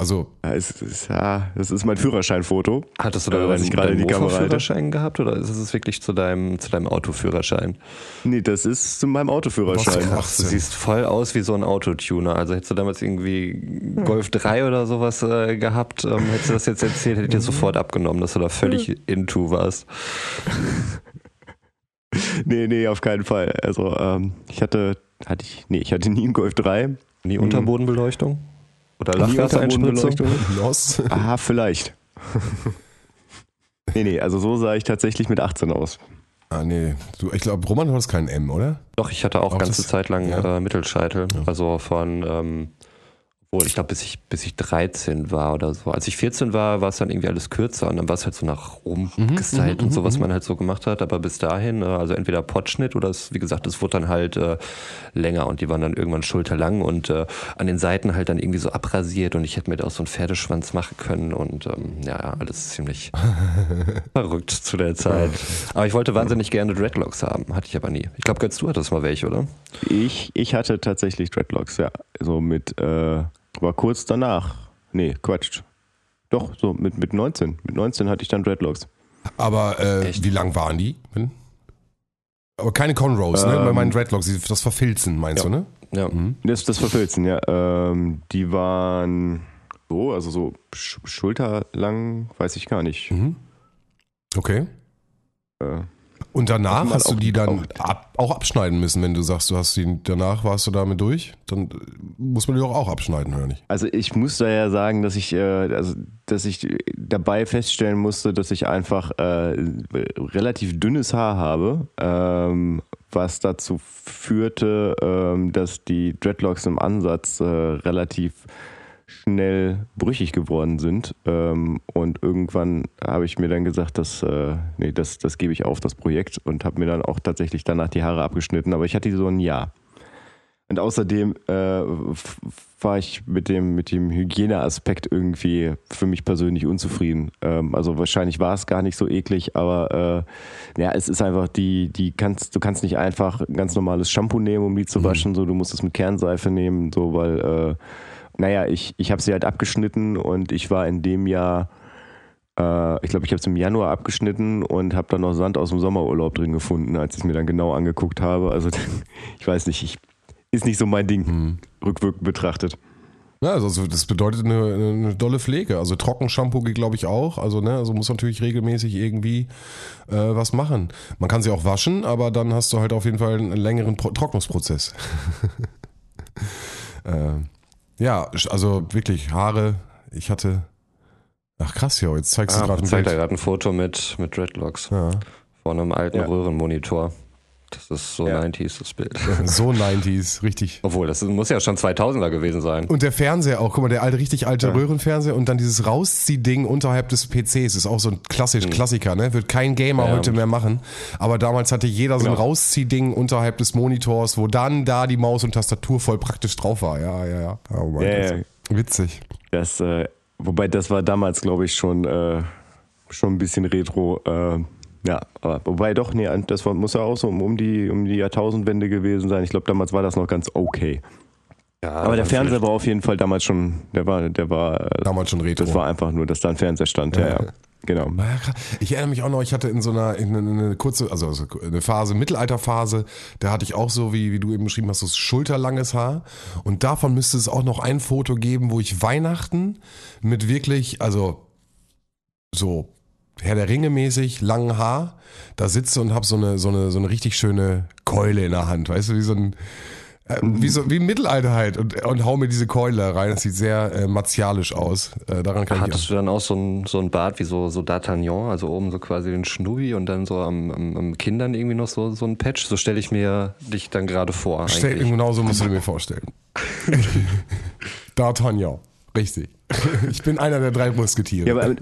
Also, Ja, es, ist, ja, das ist mein Führerscheinfoto. Hattest du Äh, da was ich gerade in die Kamera halte. Führerschein gehabt oder ist es wirklich zu deinem, zu deinem Autoführerschein? Nee, das ist zu meinem Autoführerschein. Was? Du siehst voll aus wie so ein Autotuner. Also hättest du damals irgendwie Golf 3 oder sowas äh, gehabt, ähm, hättest du das jetzt erzählt, hätte ich dir sofort abgenommen, dass du da völlig into warst. Nee, nee, auf keinen Fall. Also, ähm, ich hatte, hatte ich, nee, ich hatte nie einen Golf 3. Nie Unterbodenbeleuchtung? Oder Lachgaseinspritzung? Aha, vielleicht. nee, nee, also so sah ich tatsächlich mit 18 aus. Ah, nee. Du, ich glaube, Roman, du hast kein M, oder? Doch, ich hatte auch Auch ganze das- Zeit lang ja. äh, Mittelscheitel. Also von, ähm, obwohl ich glaube, bis ich, bis ich 13 war oder so. Als ich 14 war, war es dann irgendwie alles kürzer und dann war es halt so nach oben Mhm, gestylt und so, was man halt so gemacht hat. Aber bis dahin, äh, also entweder Potschnitt oder es, wie gesagt, es wurde dann halt äh, länger und die waren dann irgendwann schulterlang und äh, an den Seiten halt dann irgendwie so abrasiert und ich hätte mir da auch so einen Pferdeschwanz machen können und ähm, ja, ja, alles ziemlich verrückt zu der Zeit. Aber ich wollte wahnsinnig gerne Dreadlocks haben, hatte ich aber nie. Ich glaube, Götz, du hattest mal welche, oder? Ich, ich hatte tatsächlich Dreadlocks, ja. So mit, äh, war kurz danach. Nee, Quatsch. Doch, so mit, mit 19. Mit 19 hatte ich dann Dreadlocks. Aber äh, wie lang waren die? Hm? Aber keine Conrows, ne? Ähm, Bei meinen Dreadlocks, die- das Verfilzen, meinst ja. du, ne? Ja. Mhm. Das, das Verfilzen, ja. Ähm, die waren so, also so sch schulterlang, weiß ich gar nicht. Mhm. Okay. Äh, Und danach hast du die dann auch- ab, auch abschneiden müssen, wenn du sagst, du hast die danach warst du damit durch, dann äh, muss man die doch auch abschneiden, oder nicht? Also ich muss da ja sagen, dass ich, äh, also, dass ich dabei feststellen musste, dass ich einfach äh, relativ dünnes Haar habe, ähm, was dazu führte, ähm, dass die Dreadlocks im Ansatz äh, relativ schnell brüchig geworden sind. Ähm, und irgendwann habe ich mir dann gesagt, dass, äh, nee, das, das gebe ich auf, das Projekt, und habe mir dann auch tatsächlich danach die Haare abgeschnitten. Aber ich hatte so ein Jahr. Und außerdem äh, war ich mit dem, mit dem Hygieneaspekt irgendwie für mich persönlich unzufrieden. Ähm, also wahrscheinlich war es gar nicht so eklig, aber äh, ja, es ist einfach die, die kannst, du kannst nicht einfach ein ganz normales Shampoo nehmen, um die zu waschen, so du musst es mit Kernseife nehmen, so weil äh, naja, ich, ich habe sie halt abgeschnitten und ich war in dem Jahr, äh, ich glaube, ich habe es im Januar abgeschnitten und habe dann noch Sand aus dem Sommerurlaub drin gefunden, als ich es mir dann genau angeguckt habe. Also ich weiß nicht, ich, ist nicht so mein Ding, Mhm. rückwirkend betrachtet. Ja, also das bedeutet eine, eine dolle Pflege. Also Trockenshampoo geht, glaube ich, auch. Also, ne, also muss natürlich regelmäßig irgendwie äh, was machen. Man kann sie auch waschen, aber dann hast du halt auf jeden Fall einen längeren Pro Trocknungsprozess. äh, ja, also wirklich, Haare, ich hatte. Ach krass, ja, jetzt zeigst du Ah, gerade ein zeigt er Bild. gerade ein Foto mit, mit Dreadlocks Ja. vor einem alten Ja. Röhrenmonitor. Das ist so Ja. 90s, das Bild. So 90s, richtig. Obwohl, das muss ja schon 2000er gewesen sein. Und der Fernseher auch, guck mal, der alte, richtig alte Ja. Röhrenfernseher und dann dieses Rauszieh-Ding unterhalb des PCs ist auch so ein klassisch Klassiker, ne? Wird kein Gamer Ja. heute mehr machen. Aber damals hatte jeder so ein Genau. Rauszieh-Ding unterhalb des Monitors, wo dann da die Maus und Tastatur voll praktisch drauf war. Ja, ja, ja. Oh mein Ja, Gott. ja. Witzig. Das, äh, wobei das war damals, glaube ich, schon, äh, schon ein bisschen retro. Äh, ja, aber wobei doch, nee, das muss ja auch so um, die, um die Jahrtausendwende gewesen sein. Ich glaube, damals war das noch ganz okay. Ja, Aber der Fernseher fühlt- war auf jeden Fall damals schon, der war, der war, Damals schon Retro. das war einfach nur, dass da ein Fernseher stand. Ja, Ja. ja. Genau. Ich erinnere mich auch noch, ich hatte in so einer in eine, eine kurze, also also eine Phase, Mittelalterphase, da hatte ich auch so, wie, wie du eben beschrieben hast, so schulterlanges Haar. Und davon müsste es auch noch ein Foto geben, wo ich Weihnachten mit wirklich, also so Herr der Ringe mäßig, langen Haar, da sitze und habe so eine, so, eine, so eine richtig schöne Keule in der Hand, weißt du, wie so ein äh, wie, so, wie im Mittelalter halt und, und hau mir diese Keule rein. Das sieht sehr äh, martialisch aus. Äh, daran kann ich Hattest du dann auch so ein, so ein Bart wie so, so D'Artagnan, also oben so quasi den Schnubbi und dann so am, am, am Kindern irgendwie noch so, so ein Patch? So stelle ich mir dich dann gerade vor. Stell, genau so musst du dir mir vorstellen. D'Artagnan, richtig. Ich bin einer der drei Musketiere. Ja, aber,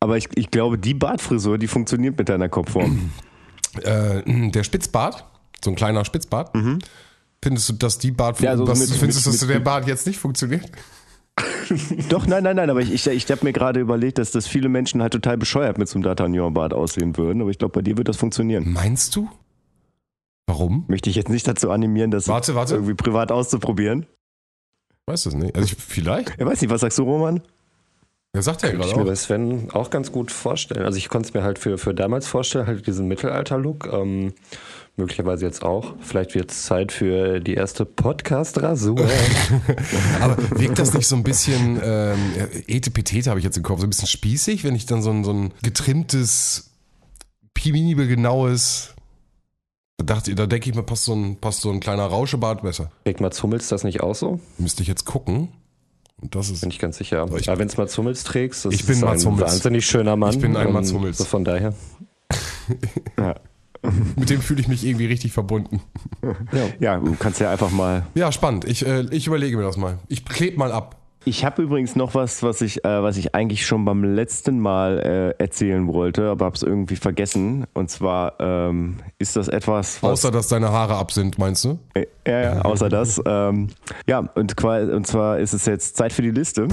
aber ich, ich glaube, die Bartfrisur, die funktioniert mit deiner Kopfform. äh, der Spitzbart, so ein kleiner Spitzbart. Findest du, dass die Bart, Mhm. Ja, also was, mit- findest du, dass mit- der Bart jetzt nicht funktioniert? Doch, nein, nein, nein, aber ich, ich, ich habe mir gerade überlegt, dass das viele Menschen halt total bescheuert mit so einem D'Artagnan-Bart aussehen würden, aber ich glaube, bei dir wird das funktionieren. Meinst du? Warum? Möchte ich jetzt nicht dazu animieren, das Warte, warte. irgendwie privat auszuprobieren. Weiß das nicht. Also ich, vielleicht. Ich weiß nicht, was sagst du, Roman? Er sagt ja Könnte ich gerade mir bei Sven auch ganz gut vorstellen. Also ich konnte es mir halt für, für damals vorstellen, halt diesen Mittelalter-Look. Ähm, möglicherweise jetzt auch. Vielleicht wird es Zeit für die erste Podcast-Rasur. Aber wirkt das nicht so ein bisschen, ähm, Etepetete habe ich jetzt im Kopf, so ein bisschen spießig, wenn ich dann so ein, so ein getrimmtes, penibel genaues, da dachte da denke ich mir, passt so, ein, passt so ein kleiner Rauschebart besser. Kriegt Mats Hummels das nicht auch so? Müsste ich jetzt gucken. Und das ist, Bin ich ganz sicher. Aber ich- Aber wenn es Mats Hummels trägst, das Ich bin ist Mats ein Hummels. wahnsinnig schöner Mann. Ich bin ein Ähm, Mats Hummels. So von daher. mit dem fühle ich mich irgendwie richtig verbunden. Ja, du kannst ja einfach mal. Ja, spannend. Ich, äh, ich überlege mir das mal. Ich klebe mal ab. Ich habe übrigens noch was, was ich, äh, was ich eigentlich schon beim letzten Mal äh, erzählen wollte, aber habe es irgendwie vergessen. Und zwar ähm, ist das etwas, was Außer, dass deine Haare ab sind, meinst du? Äh, Ja, ja, außer das. Ähm, ja, und, und zwar ist es jetzt Zeit für die Liste.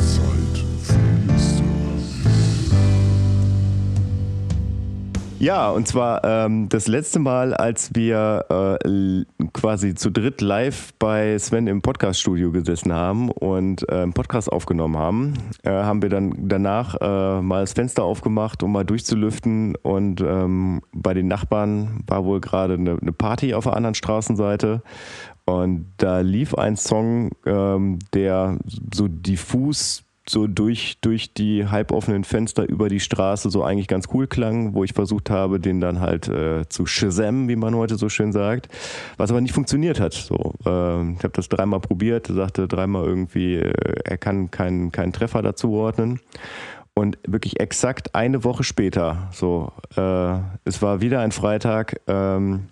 Ja, und zwar ähm, das letzte Mal, als wir äh, quasi zu dritt live bei Sven im Podcaststudio gesessen haben und äh, einen Podcast aufgenommen haben, äh, haben wir dann danach äh, mal das Fenster aufgemacht, um mal durchzulüften. Und ähm, bei den Nachbarn war wohl gerade eine, eine Party auf der anderen Straßenseite. Und da lief ein Song, ähm, der so diffus so durch, durch die halboffenen Fenster über die Straße so eigentlich ganz cool klang, wo ich versucht habe, den dann halt äh, zu Shazam, wie man heute so schön sagt, was aber nicht funktioniert hat. So, ähm, ich habe das dreimal probiert, sagte dreimal irgendwie, äh, er kann keinen keinen Treffer dazu ordnen. Und wirklich exakt eine Woche später, so, äh, es war wieder ein Freitag, ähm,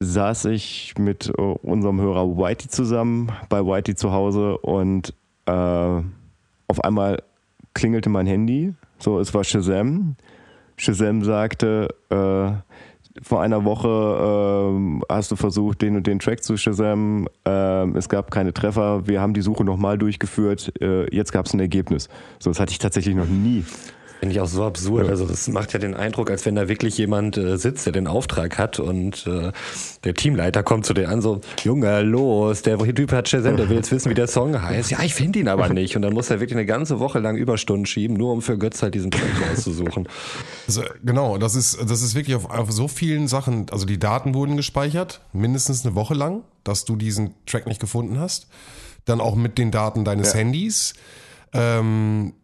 saß ich mit äh, unserem Hörer Whitey zusammen bei Whitey zu Hause und äh, auf einmal klingelte mein Handy. So, es war Shazam. Shazam sagte, äh, vor einer Woche ähm, hast du versucht, den und den Track zu Shazam. Ähm, es gab keine Treffer. Wir haben die Suche nochmal durchgeführt. Äh, jetzt gab es ein Ergebnis. So, das hatte ich tatsächlich noch nie. Finde ich auch so absurd. Also das macht ja den Eindruck, als wenn da wirklich jemand äh, sitzt, der den Auftrag hat und äh, der Teamleiter kommt zu dir an so, Junge, los, der Typ hat Shazam, der will jetzt wissen, wie der Song heißt. Ja, ich finde ihn aber nicht. Und dann muss er wirklich eine ganze Woche lang Überstunden schieben, nur um für Götz halt diesen Track rauszusuchen. Also, genau, das ist, das ist wirklich auf, auf so vielen Sachen, also die Daten wurden gespeichert, mindestens eine Woche lang, dass du diesen Track nicht gefunden hast. Dann auch mit den Daten deines Ja. Handys. Ähm,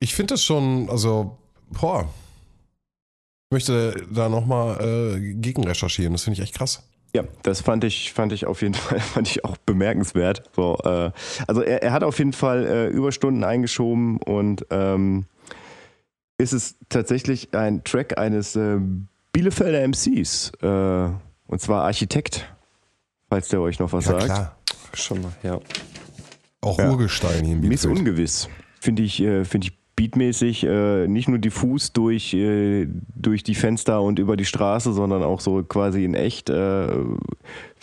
ich finde das schon, also, boah. Ich möchte da nochmal äh, gegen recherchieren. Das finde ich echt krass. Ja, das fand ich, fand ich auf jeden Fall, fand ich auch bemerkenswert. So, äh, also er, er hat auf jeden Fall äh, Überstunden eingeschoben und ähm, ist es tatsächlich ein Track eines äh, Bielefelder MCs, äh, und zwar Architekt, falls der euch noch was Ja, sagt. klar. Schon mal, ja. Auch Ja. Urgestein hier im Miss Bielefeld. Ungewiss. Finde ich, äh, finde ich beatmäßig äh, nicht nur diffus durch, äh, durch die Fenster und über die Straße, sondern auch so quasi in echt. Äh, Finde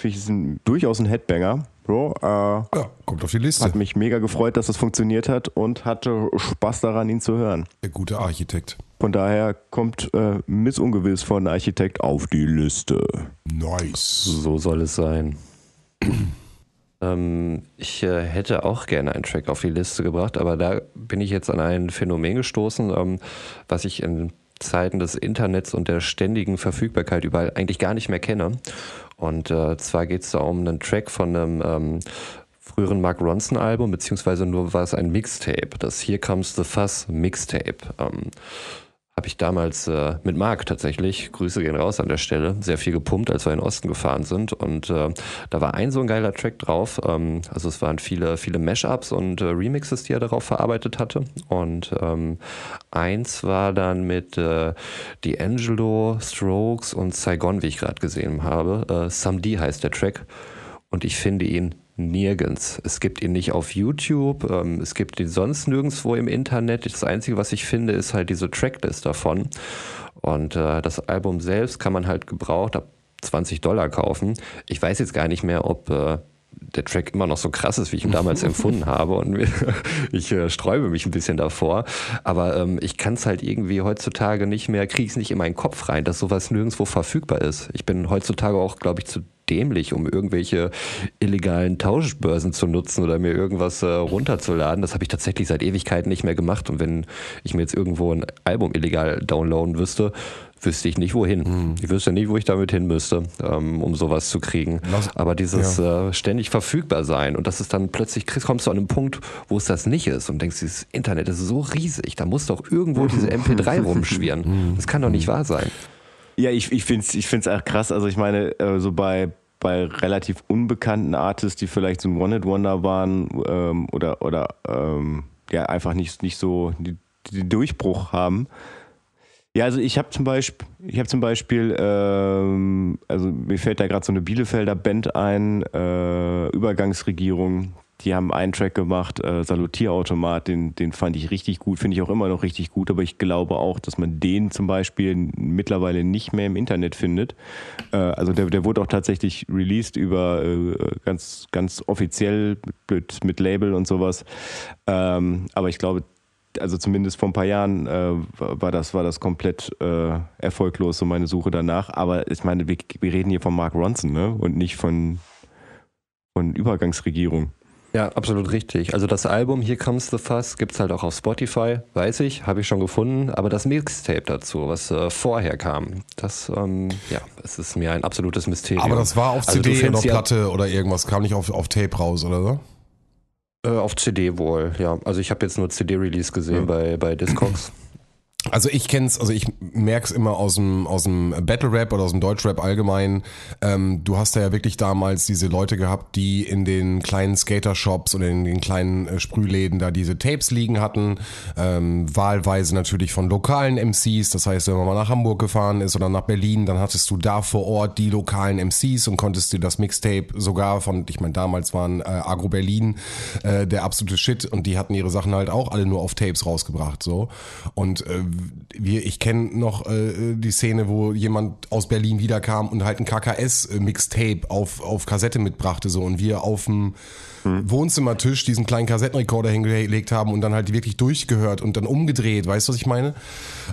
ich ist ein, durchaus ein Headbanger. So, äh, Ja, kommt auf die Liste. hat mich mega gefreut, dass das funktioniert hat und hatte Spaß daran, ihn zu hören. Der gute Architekt. Von daher kommt äh, Miss Ungewiss von Architekt auf die Liste. Nice. So soll es sein. Ähm, ich äh, hätte auch gerne einen Track auf die Liste gebracht, aber da bin ich jetzt an ein Phänomen gestoßen, ähm, was ich in Zeiten des Internets und der ständigen Verfügbarkeit überall eigentlich gar nicht mehr kenne. Und äh, zwar geht es da um einen Track von einem ähm, früheren Mark Ronson Album, beziehungsweise nur war es ein Mixtape, das Here Comes the Fuzz Mixtape. Habe ich damals äh, mit Marc tatsächlich, Grüße gehen raus an der Stelle, sehr viel gepumpt, als wir in den Osten gefahren sind. Und äh, da war ein so ein geiler Track drauf. Ähm, also es waren viele, viele Mashups und äh, Remixes, die er darauf verarbeitet hatte. Und ähm, eins war dann mit äh, D'Angelo, Strokes und Saigon, wie ich gerade gesehen habe. Äh, Samdi heißt der Track. Und ich finde ihn nirgends. Es gibt ihn nicht auf YouTube, ähm, es gibt ihn sonst nirgendwo im Internet. Das Einzige, was ich finde, ist halt diese Tracklist davon. Und äh, das Album selbst kann man halt gebraucht ab 20 Dollar kaufen. Ich weiß jetzt gar nicht mehr, ob äh, der Track immer noch so krass ist, wie ich ihn damals empfunden habe. Und ich äh, sträube mich ein bisschen davor. Aber ähm, ich kann es halt irgendwie heutzutage nicht mehr, kriege es nicht in meinen Kopf rein, dass sowas nirgendwo verfügbar ist. Ich bin heutzutage auch, glaube ich, zu dämlich, um irgendwelche illegalen Tauschbörsen zu nutzen oder mir irgendwas äh, runterzuladen. Das habe ich tatsächlich seit Ewigkeiten nicht mehr gemacht. Und wenn ich mir jetzt irgendwo ein Album illegal downloaden wüsste, wüsste ich nicht wohin. Ich wüsste nicht, wo ich damit hin müsste, ähm, um sowas zu kriegen. Lass- Aber dieses äh, ständig verfügbar sein und das ist dann plötzlich kommst du an einen Punkt, wo es das nicht ist und denkst, dieses Internet ist so riesig, da muss doch irgendwo diese MP3 rumschwirren. Das kann doch nicht wahr sein. Ja, ich, ich finde es ich find's auch krass. Also ich meine, äh, so bei, bei relativ unbekannten Artists, die vielleicht so ein One-Hit-Wonder waren ähm, oder, oder ähm, ja, einfach nicht, nicht so die Durchbruch haben. Ja, also ich habe zum Beispiel, ich habe zum Beispiel, ähm, also mir fällt da gerade so eine Bielefelder Band ein, äh, Übergangsregierung. Die haben einen Track gemacht, äh, Salutierautomat, den, den fand ich richtig gut, finde ich auch immer noch richtig gut, aber ich glaube auch, dass man den zum Beispiel mittlerweile nicht mehr im Internet findet. Äh, also der, der wurde auch tatsächlich released über äh, ganz, ganz offiziell mit, mit Label und sowas. Ähm, aber ich glaube, also zumindest vor ein paar Jahren äh, war das war das komplett äh, erfolglos so meine Suche danach. Aber ich meine, wir, wir reden hier von Mark Ronson, ne? Und nicht von von Übergangsregierung. Ja, absolut richtig. Also das Album Here Comes the Fuzz gibt's halt auch auf Spotify, weiß ich, habe ich schon gefunden. Aber das Mixtape dazu, was äh, vorher kam, das, ähm, ja, es ist mir ein absolutes Mysterium. Aber das war auf Also CD oder ja- Platte oder irgendwas, kam nicht auf, auf Tape raus, oder so? Äh, auf CD wohl, ja. Also ich habe jetzt nur CD-Release gesehen bei, bei Discogs. Also ich kenn's, also ich merk's immer aus dem, aus dem Battle Rap oder aus dem Deutschrap allgemein. Ähm, du hast da ja wirklich damals diese Leute gehabt, die in den kleinen Skater-Shops und in den kleinen äh, Sprühläden da diese Tapes liegen hatten. Ähm, wahlweise natürlich von lokalen MCs. Das heißt, wenn man mal nach Hamburg gefahren ist oder nach Berlin, dann hattest du da vor Ort die lokalen MCs und konntest dir das Mixtape sogar von, ich meine, damals waren äh, Agro Berlin äh, der absolute Shit und die hatten ihre Sachen halt auch alle nur auf Tapes rausgebracht. so Und äh, wir, ich kenne noch äh, die Szene, wo jemand aus Berlin wiederkam und halt ein KKS-Mixtape auf, auf Kassette mitbrachte so und wir auf dem mhm. Wohnzimmertisch diesen kleinen Kassettenrekorder hingelegt haben und dann halt wirklich durchgehört und dann umgedreht, weißt du, was ich meine?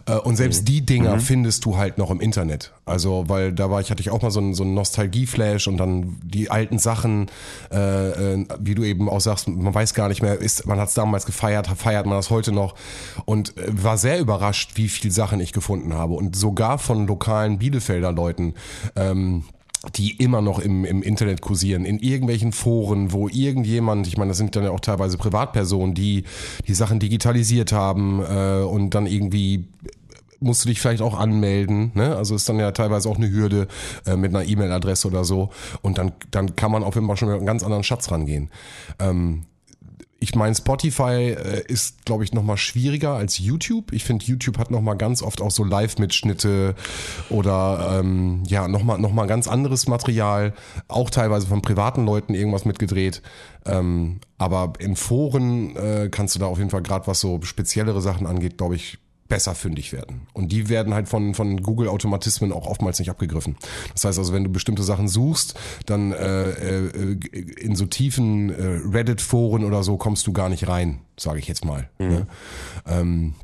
Äh, und selbst mhm. die Dinger mhm. findest du halt noch im Internet. Also, weil da war ich, hatte ich auch mal so einen, so einen Nostalgie-Flash und dann die alten Sachen, äh, äh, wie du eben auch sagst, man weiß gar nicht mehr, ist, man hat es damals gefeiert, feiert man das heute noch und äh, war sehr überrascht, wie viel Sachen ich gefunden habe und sogar von lokalen Bielefelder Leuten. Ähm, die immer noch im, im Internet kursieren, in irgendwelchen Foren, wo irgendjemand, ich meine, das sind dann ja auch teilweise Privatpersonen, die die Sachen digitalisiert haben äh, und dann irgendwie musst du dich vielleicht auch anmelden, ne? Also ist dann ja teilweise auch eine Hürde äh, mit einer E-Mail-Adresse oder so. Und dann, dann kann man auf jeden Fall schon mit einem ganz anderen Schatz rangehen. Ähm, ich meine, Spotify äh, ist, glaube ich, noch mal schwieriger als YouTube. Ich finde, YouTube hat noch mal ganz oft auch so Live-Mitschnitte oder ähm, ja noch mal noch mal ganz anderes Material, auch teilweise von privaten Leuten irgendwas mitgedreht. Ähm, aber in Foren äh, kannst du da auf jeden Fall gerade was so speziellere Sachen angeht, glaube ich, besser fündig werden. Und die werden halt von, von Google-Automatismen auch oftmals nicht abgegriffen. Das heißt also, wenn du bestimmte Sachen suchst, dann äh, äh, in so tiefen äh, Reddit-Foren oder so kommst du gar nicht rein, sage ich jetzt mal. Mhm. Ne? Ähm,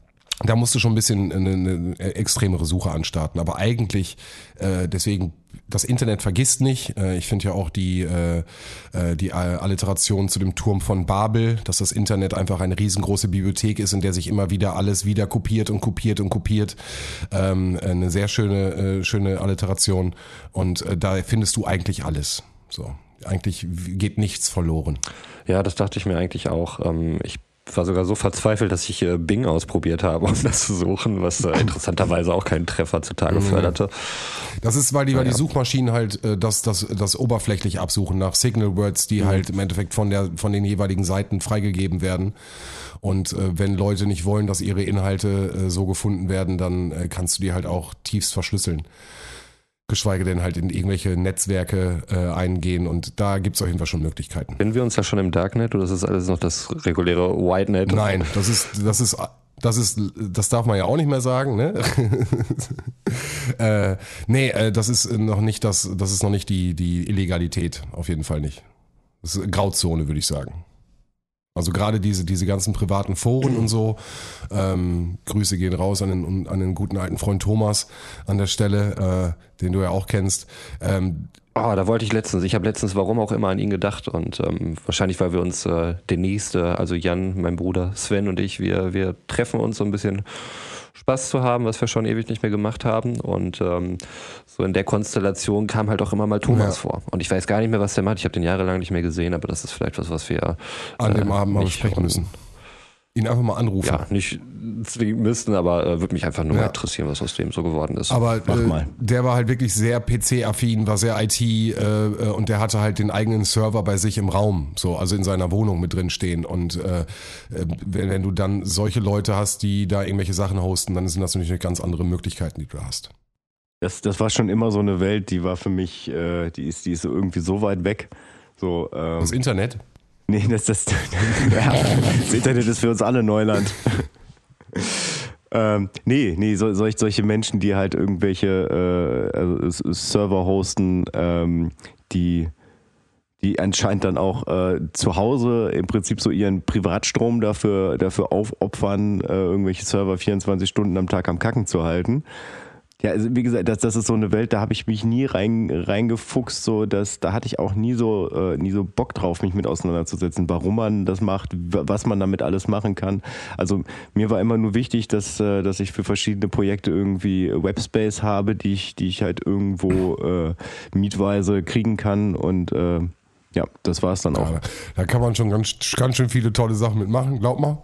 da musst du schon ein bisschen eine, eine extremere Suche anstarten. Aber eigentlich, äh, deswegen, das Internet vergisst nicht. Äh, ich finde ja auch die, äh, äh, die Alliteration zu dem Turm von Babel, dass das Internet einfach eine riesengroße Bibliothek ist, in der sich immer wieder alles wieder kopiert und kopiert und kopiert. Ähm, eine sehr schöne, äh, schöne Alliteration. Und äh, da findest du eigentlich alles. So. Eigentlich geht nichts verloren. Ja, das dachte ich mir eigentlich auch. Ähm, ich war sogar so verzweifelt, dass ich äh, Bing ausprobiert habe, um das zu suchen, was äh, interessanterweise auch keinen Treffer zutage mhm. förderte. Das ist, weil die, weil die Suchmaschinen halt äh, das, das, das oberflächlich absuchen nach Signal Words, die mhm. halt im Endeffekt von, der, von den jeweiligen Seiten freigegeben werden. Und äh, wenn Leute nicht wollen, dass ihre Inhalte äh, so gefunden werden, dann äh, kannst du die halt auch tiefst verschlüsseln geschweige denn halt in irgendwelche Netzwerke äh, eingehen und da gibt es auf jeden Fall schon Möglichkeiten. Kennen wir uns ja schon im Darknet oder ist das alles noch das reguläre Whitenet? Nein, das ist, das ist das ist, das darf man ja auch nicht mehr sagen, ne? äh, nee, äh, das ist noch nicht das, das ist noch nicht die, die Illegalität, auf jeden Fall nicht. Das ist Grauzone, würde ich sagen. Also gerade diese, diese ganzen privaten Foren und so. Ähm, Grüße gehen raus an den, an den guten alten Freund Thomas an der Stelle, äh, den du ja auch kennst. Ähm, Oh, da wollte ich letztens, ich habe letztens warum auch immer an ihn gedacht und ähm, wahrscheinlich, weil wir uns äh, demnächst, äh, also Jan, mein Bruder Sven und ich, wir, wir treffen uns so ein bisschen Spaß zu haben, was wir schon ewig nicht mehr gemacht haben. Und ähm, so in der Konstellation kam halt auch immer mal Thomas ja. vor. Und ich weiß gar nicht mehr, was der macht. Ich habe den jahrelang nicht mehr gesehen, aber das ist vielleicht was, was wir an dem äh, Abend mal besprechen müssen ihn einfach mal anrufen. Ja, nicht zwingend müssten, aber äh, würde mich einfach nur ja. interessieren, was aus dem so geworden ist. Aber äh, der war halt wirklich sehr PC-affin, war sehr IT äh, äh, und der hatte halt den eigenen Server bei sich im Raum, so also in seiner Wohnung mit drin stehen. Und äh, äh, wenn, wenn du dann solche Leute hast, die da irgendwelche Sachen hosten, dann sind das natürlich ganz andere Möglichkeiten, die du hast. Das, das war schon immer so eine Welt, die war für mich, äh, die ist, die ist irgendwie so weit weg. So, ähm, das Internet? Nee, das, das, ja, das Internet ist für uns alle Neuland. Ähm, nee, nee, so, solch, solche Menschen, die halt irgendwelche äh, also Server hosten, ähm, die, die anscheinend dann auch äh, zu Hause im Prinzip so ihren Privatstrom dafür, dafür aufopfern, äh, irgendwelche Server 24 Stunden am Tag am Kacken zu halten. Ja, also wie gesagt, das, das ist so eine Welt, da habe ich mich nie rein, reingefuchst, so dass da hatte ich auch nie so äh, nie so Bock drauf, mich mit auseinanderzusetzen, warum man das macht, was man damit alles machen kann. Also mir war immer nur wichtig, dass, äh, dass ich für verschiedene Projekte irgendwie Webspace habe, die ich, die ich halt irgendwo äh, mietweise kriegen kann und äh, ja, das war es dann auch. Ja, da kann man schon ganz, ganz schön viele tolle Sachen mitmachen, glaub mal.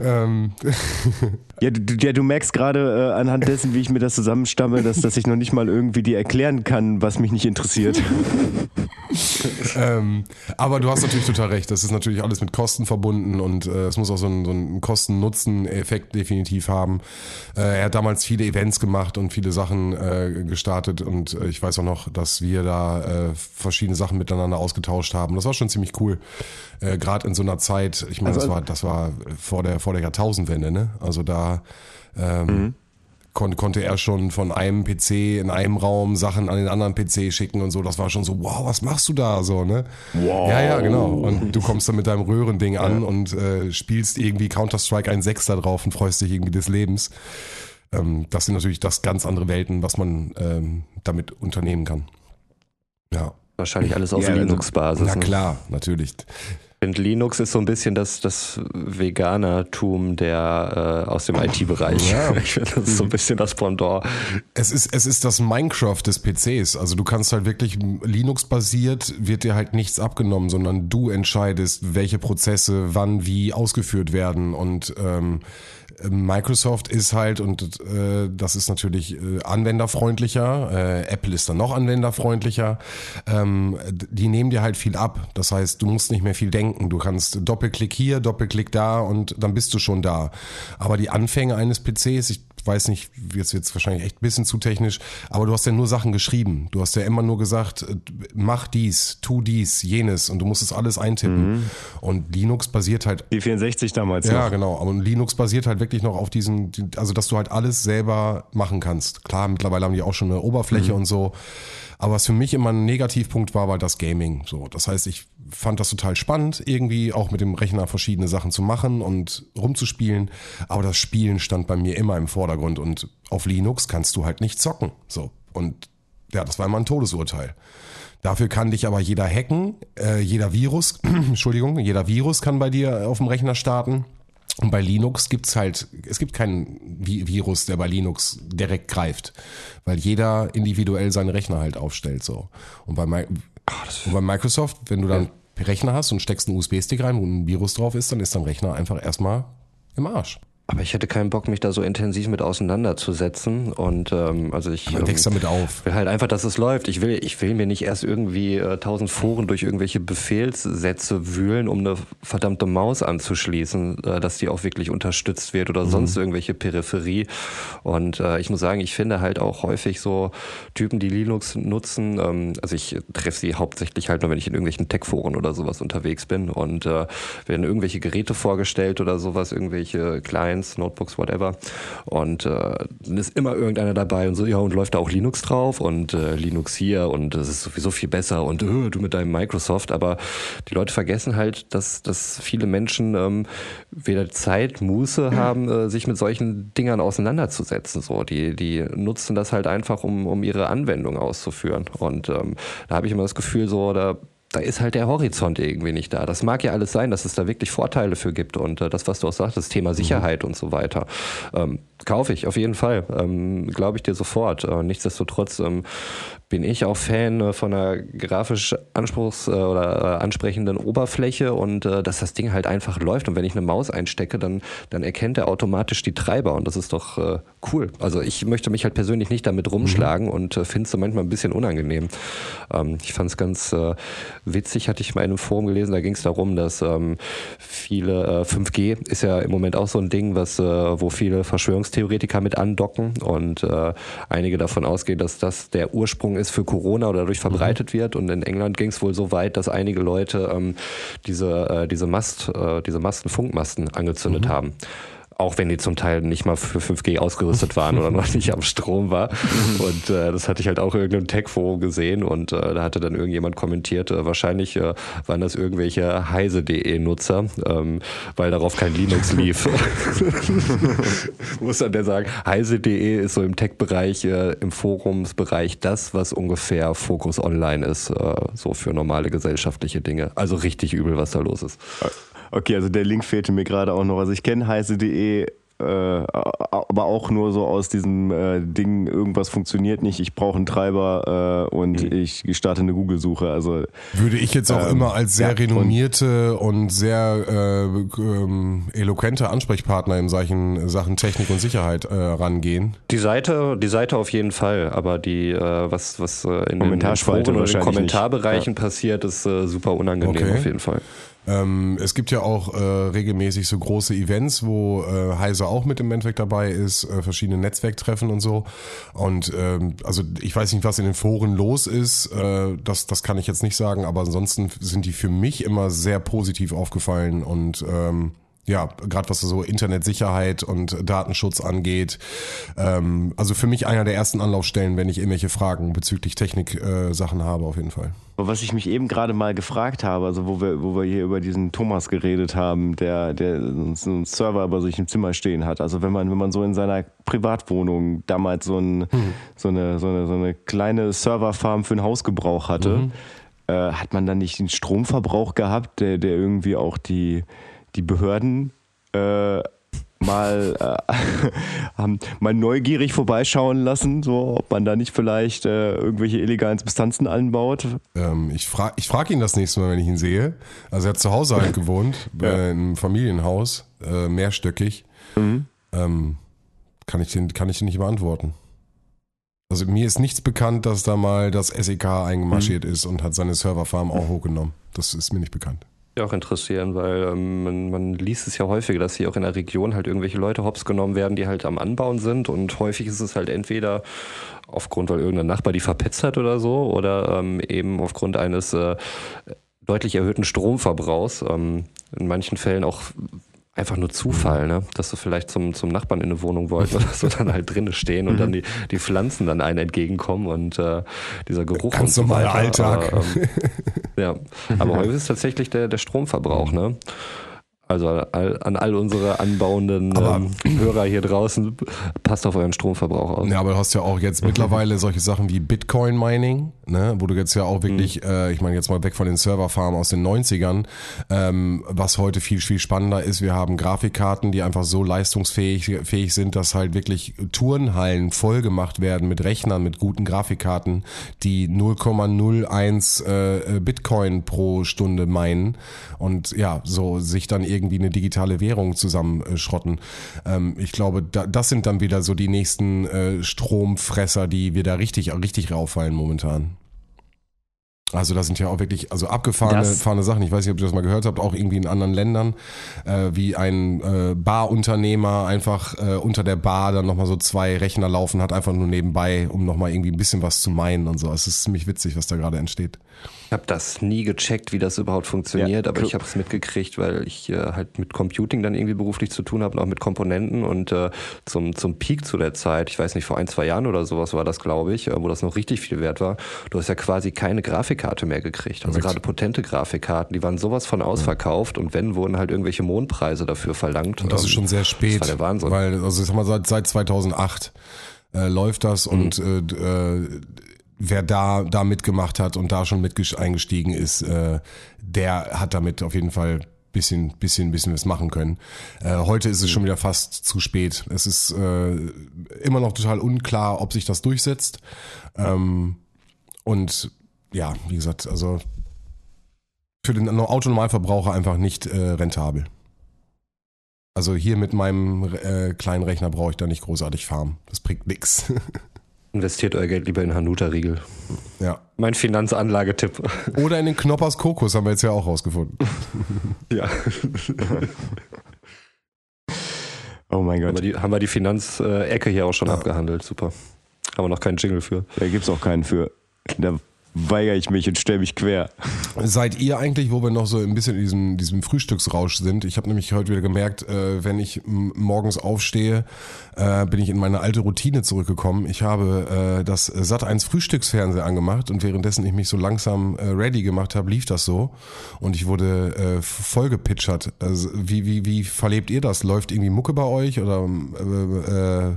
Ähm. Ja, du, ja, du merkst gerade äh, anhand dessen, wie ich mir das zusammenstamme, dass, dass ich noch nicht mal irgendwie dir erklären kann, was mich nicht interessiert. ähm, aber du hast natürlich total recht. Das ist natürlich alles mit Kosten verbunden und äh, es muss auch so einen, so einen Kosten-Nutzen-Effekt definitiv haben. Äh, er hat damals viele Events gemacht und viele Sachen äh, gestartet und äh, ich weiß auch noch, dass wir da äh, verschiedene Sachen miteinander ausgetauscht haben. Das war schon ziemlich cool. Äh, Gerade in so einer Zeit, ich meine, also, das war, das war vor der, vor der Jahrtausendwende, ne? Also da ähm, mhm. kon konnte er schon von einem PC in einem Raum Sachen an den anderen PC schicken und so. Das war schon so, wow, was machst du da so, ne? Wow. Ja, ja, genau. Und du kommst dann mit deinem Röhrending an und äh, spielst irgendwie Counter-Strike 1.6 da drauf und freust dich irgendwie des Lebens. Ähm, das sind natürlich das ganz andere Welten, was man ähm, damit unternehmen kann. Ja. Wahrscheinlich alles auf Ja, also- Linux-Basis. Na ne? klar, natürlich. Finde, Linux ist so ein bisschen das, das Veganertum der äh, aus dem IT-Bereich. Ja. Ich finde, das ist so ein bisschen das Pendant. Es ist, es ist das Minecraft des PCs. Also du kannst halt wirklich Linux-basiert, wird dir halt nichts abgenommen, sondern du entscheidest, welche Prozesse wann wie ausgeführt werden. Und ähm, Microsoft ist halt, und äh, das ist natürlich äh, anwenderfreundlicher, äh, Apple ist dann noch anwenderfreundlicher, ähm, die nehmen dir halt viel ab. Das heißt, du musst nicht mehr viel denken. Du kannst Doppelklick hier, Doppelklick da und dann bist du schon da. Aber die Anfänge eines PCs, ich weiß nicht, jetzt wird's wahrscheinlich echt ein bisschen zu technisch, aber du hast ja nur Sachen geschrieben. Du hast ja immer nur gesagt, äh, mach dies, tu dies, jenes und du musst es alles eintippen. Und Linux basiert halt Die 64 damals ja, noch. genau. Aber Linux basiert halt wirklich noch auf diesen, also dass du halt alles selber machen kannst. Klar, mittlerweile haben die auch schon eine Oberfläche und so. Aber was für mich immer ein Negativpunkt war, war das Gaming. So, das heißt, ich fand das total spannend, irgendwie auch mit dem Rechner verschiedene Sachen zu machen und rumzuspielen. Aber das Spielen stand bei mir immer im Vordergrund und auf Linux kannst du halt nicht zocken. So und ja, das war immer ein Todesurteil. Dafür kann dich aber jeder hacken, äh, jeder Virus, Entschuldigung, jeder Virus kann bei dir auf dem Rechner starten. Und bei Linux gibt's halt, es gibt keinen Vi- Virus, der bei Linux direkt greift, weil jeder individuell seine Rechner halt aufstellt so. Und bei, Mi- und bei Microsoft, wenn du dann einen Rechner hast und steckst einen USB-Stick rein, wo ein Virus drauf ist, dann ist dein Rechner einfach erstmal im Arsch. Aber ich hätte keinen Bock, mich da so intensiv mit auseinanderzusetzen. Und ähm, also ich ähm, wächst damit auf. will halt einfach, dass es läuft. Ich will, ich will mir nicht erst irgendwie äh, tausend Foren durch irgendwelche Befehlssätze wühlen, um eine verdammte Maus anzuschließen, äh, dass die auch wirklich unterstützt wird oder sonst irgendwelche Peripherie. Und äh, ich muss sagen, ich finde halt auch häufig so Typen, die Linux nutzen. Ähm, also ich treffe sie hauptsächlich halt nur, wenn ich in irgendwelchen Tech-Foren oder sowas unterwegs bin und äh, werden irgendwelche Geräte vorgestellt oder sowas, irgendwelche Clients, Notebooks, whatever. Und äh, dann ist immer irgendeiner dabei und so, ja, und läuft da auch Linux drauf und äh, Linux hier und das ist sowieso viel besser und äh, du mit deinem Microsoft. Aber die Leute vergessen halt, dass, dass viele Menschen ähm, weder Zeit, Muße haben, äh, sich mit solchen Dingern auseinanderzusetzen. So, die, die nutzen das halt einfach, um, um ihre Anwendung auszuführen. Und ähm, da habe ich immer das Gefühl, so, da da ist halt der Horizont irgendwie nicht da. Das mag ja alles sein, dass es da wirklich Vorteile für gibt und äh, das, was du auch sagst, das Thema Sicherheit und so weiter. Ähm, kaufe ich auf jeden Fall, ähm, glaube ich dir sofort. Äh, nichtsdestotrotz ähm, bin ich auch Fan äh, von einer grafisch anspruchs- äh, oder äh, ansprechenden Oberfläche und dass das Ding halt einfach läuft. Und wenn ich eine Maus einstecke, dann, dann erkennt er automatisch die Treiber und das ist doch äh, cool. Also ich möchte mich halt persönlich nicht damit rumschlagen und äh, finde es so manchmal ein bisschen unangenehm. Ähm, ich fand es ganz äh, witzig, hatte ich mal in einem Forum gelesen, da ging es darum, dass ähm, viele äh, 5G ist ja im Moment auch so ein Ding, was wo viele Verschwörungstheoretiker mit andocken und einige davon ausgehen, dass das der Ursprung ist für Corona oder dadurch verbreitet wird. Und in England ging es wohl so weit, dass einige Leute ähm, diese, äh, diese Mast, äh, diese Masten, Funkmasten angezündet haben. Auch wenn die zum Teil nicht mal für 5G ausgerüstet waren oder noch nicht am Strom war. Und äh, das hatte ich halt auch in irgendeinem Tech-Forum gesehen und äh, da hatte dann irgendjemand kommentiert, äh, wahrscheinlich äh, waren das irgendwelche heise.de-Nutzer, ähm, weil darauf kein Linux lief. Muss dann der sagen, heise.de ist so im Tech-Bereich, äh, im Forumsbereich das, was ungefähr Focus Online ist, äh, so für normale gesellschaftliche Dinge. Also richtig übel, was da los ist. Okay, also der Link fehlte mir gerade auch noch. Also ich kenne heiße.de, äh, aber auch nur so aus diesem äh, Ding, irgendwas funktioniert nicht, ich brauche einen Treiber äh, und Mhm. ich starte eine Google-Suche. Also Würde ich jetzt auch Ähm, immer als sehr ja, und- renommierte und, sehr äh, ähm, eloquente Ansprechpartner in solchen Sachen Technik und Sicherheit äh, rangehen. Die Seite, die Seite auf jeden Fall, aber die, äh, was, was in den Foren oder den. Kommentarbereichen passiert, ist äh, super unangenehm Okay. auf jeden Fall. Ähm, es gibt ja auch äh, regelmäßig so große Events, wo äh, Heise auch mit im Endeffekt dabei ist, äh, verschiedene Netzwerktreffen und so. Und ähm, also ich weiß nicht, was in den Foren los ist, äh, das, das kann ich jetzt nicht sagen, aber ansonsten sind die für mich immer sehr positiv aufgefallen und ähm, ja, gerade was so Internetsicherheit und Datenschutz angeht. Ähm, also für mich einer der ersten Anlaufstellen, wenn ich irgendwelche Fragen bezüglich Technik-Sachen äh, habe, auf jeden Fall. Was ich mich eben gerade mal gefragt habe, also wo wir, wo wir hier über diesen Thomas geredet haben, der, der so einen Server bei sich im Zimmer stehen hat. Also wenn man, wenn man so in seiner Privatwohnung damals so, ein, mhm. so, eine, so, eine, so eine kleine Serverfarm für den Hausgebrauch hatte, mhm. äh, hat man dann nicht den Stromverbrauch gehabt, der, der irgendwie auch die die Behörden äh, mal, äh, haben mal neugierig vorbeischauen lassen, so ob man da nicht vielleicht äh, irgendwelche illegalen Substanzen anbaut. Ähm, ich frage ich frag ihn das nächste Mal, wenn ich ihn sehe. Also er hat zu Hause halt gewohnt, ja. äh, in einem Familienhaus, äh, mehrstöckig. Mhm. Ähm, kann, ich den, kann ich den nicht beantworten. Also mir ist nichts bekannt, dass da mal das SEK eingemarschiert mhm. ist und hat seine Serverfarm auch hochgenommen. Das ist mir nicht bekannt ja auch interessieren, weil ähm, man, man liest es ja häufiger, dass hier auch in der Region halt irgendwelche Leute hops genommen werden, die halt am Anbauen sind und häufig ist es halt entweder aufgrund, weil irgendein Nachbar die verpetzt hat oder so oder ähm, eben aufgrund eines äh, deutlich erhöhten Stromverbrauchs. Ähm, in manchen Fällen auch einfach nur Zufall, ne? dass du vielleicht zum, zum Nachbarn in eine Wohnung wolltest oder so dann halt drinnen stehen und dann mhm. die, die Pflanzen dann einen entgegenkommen und äh, dieser Geruch Ganz und so normaler Alltag. Aber, ähm, ja, aber häufig ist tatsächlich der, der Stromverbrauch, ne? Also an all unsere anbauenden ähm, Hörer hier draußen, passt auf euren Stromverbrauch auf. Ja, aber du hast ja auch jetzt mittlerweile solche Sachen wie Bitcoin-Mining, ne, wo du jetzt ja auch wirklich, mhm. äh, ich meine jetzt mal weg von den Serverfarmen aus den 90ern, ähm, was heute viel, viel spannender ist, wir haben Grafikkarten, die einfach so leistungsfähig fähig sind, dass halt wirklich Turnhallen voll gemacht werden mit Rechnern, mit guten Grafikkarten, die 0,01 äh, Bitcoin pro Stunde meinen und ja, so sich dann irgendwie irgendwie eine digitale Währung zusammenschrotten. Ähm, ich glaube, da, das sind dann wieder so die nächsten äh, Stromfresser, die wir da richtig, richtig rauffallen momentan. Also das sind ja auch wirklich also abgefahrene fahrene Sachen. Ich weiß nicht, ob ihr das mal gehört habt, auch irgendwie in anderen Ländern, äh, wie ein äh, Barunternehmer einfach äh, unter der Bar dann nochmal so zwei Rechner laufen hat, einfach nur nebenbei, um nochmal irgendwie ein bisschen was zu meinen und so. Es ist ziemlich witzig, was da gerade entsteht. Ich habe das nie gecheckt, wie das überhaupt funktioniert, ja, aber ich habe es mitgekriegt, weil ich äh, halt mit Computing dann irgendwie beruflich zu tun habe und auch mit Komponenten und äh, zum, zum Peak zu der Zeit, ich weiß nicht, vor ein, zwei Jahren oder sowas war das, glaube ich, äh, wo das noch richtig viel wert war, du hast ja quasi keine Grafikkarte mehr gekriegt. Also gerade potente Grafikkarten, die waren sowas von ausverkauft ja. und wenn, wurden halt irgendwelche Mondpreise dafür verlangt. Und das ist schon sehr spät. Das war der Wahnsinn. Weil, also ich sag mal, seit, seit 2008 äh, läuft das mhm. und äh, äh, wer da, da mitgemacht hat und da schon mit eingestiegen ist, äh, der hat damit auf jeden Fall bisschen, bisschen, bisschen was machen können. Äh, heute ist es schon wieder fast zu spät. Es ist äh, immer noch total unklar, ob sich das durchsetzt. Ähm, und ja, wie gesagt, also für den Autonormalverbraucher einfach nicht äh, rentabel. Also hier mit meinem äh, kleinen Rechner brauche ich da nicht großartig farmen. Das bringt nix. Investiert euer Geld lieber in Hanuta-Riegel. Ja. Mein Finanzanlagetipp. Oder in den Knoppers Kokos haben wir jetzt ja auch rausgefunden. ja. oh mein Gott. Haben wir die, haben wir die Finanzecke hier auch schon ja. abgehandelt. Super. Haben wir noch keinen Jingle für. Da gibt es auch keinen für. Da weigere ich mich und stelle mich quer. Seid ihr eigentlich, wo wir noch so ein bisschen in diesem, diesem Frühstücksrausch sind? Ich habe nämlich heute wieder gemerkt, äh, wenn ich morgens aufstehe, äh, bin ich in meine alte Routine zurückgekommen. Ich habe äh, das Sat1 Frühstücksfernsehen angemacht und währenddessen ich mich so langsam äh, ready gemacht habe, lief das so und ich wurde äh, voll gepitchert. Also, wie, wie, wie verlebt ihr das? Läuft irgendwie Mucke bei euch oder äh, äh,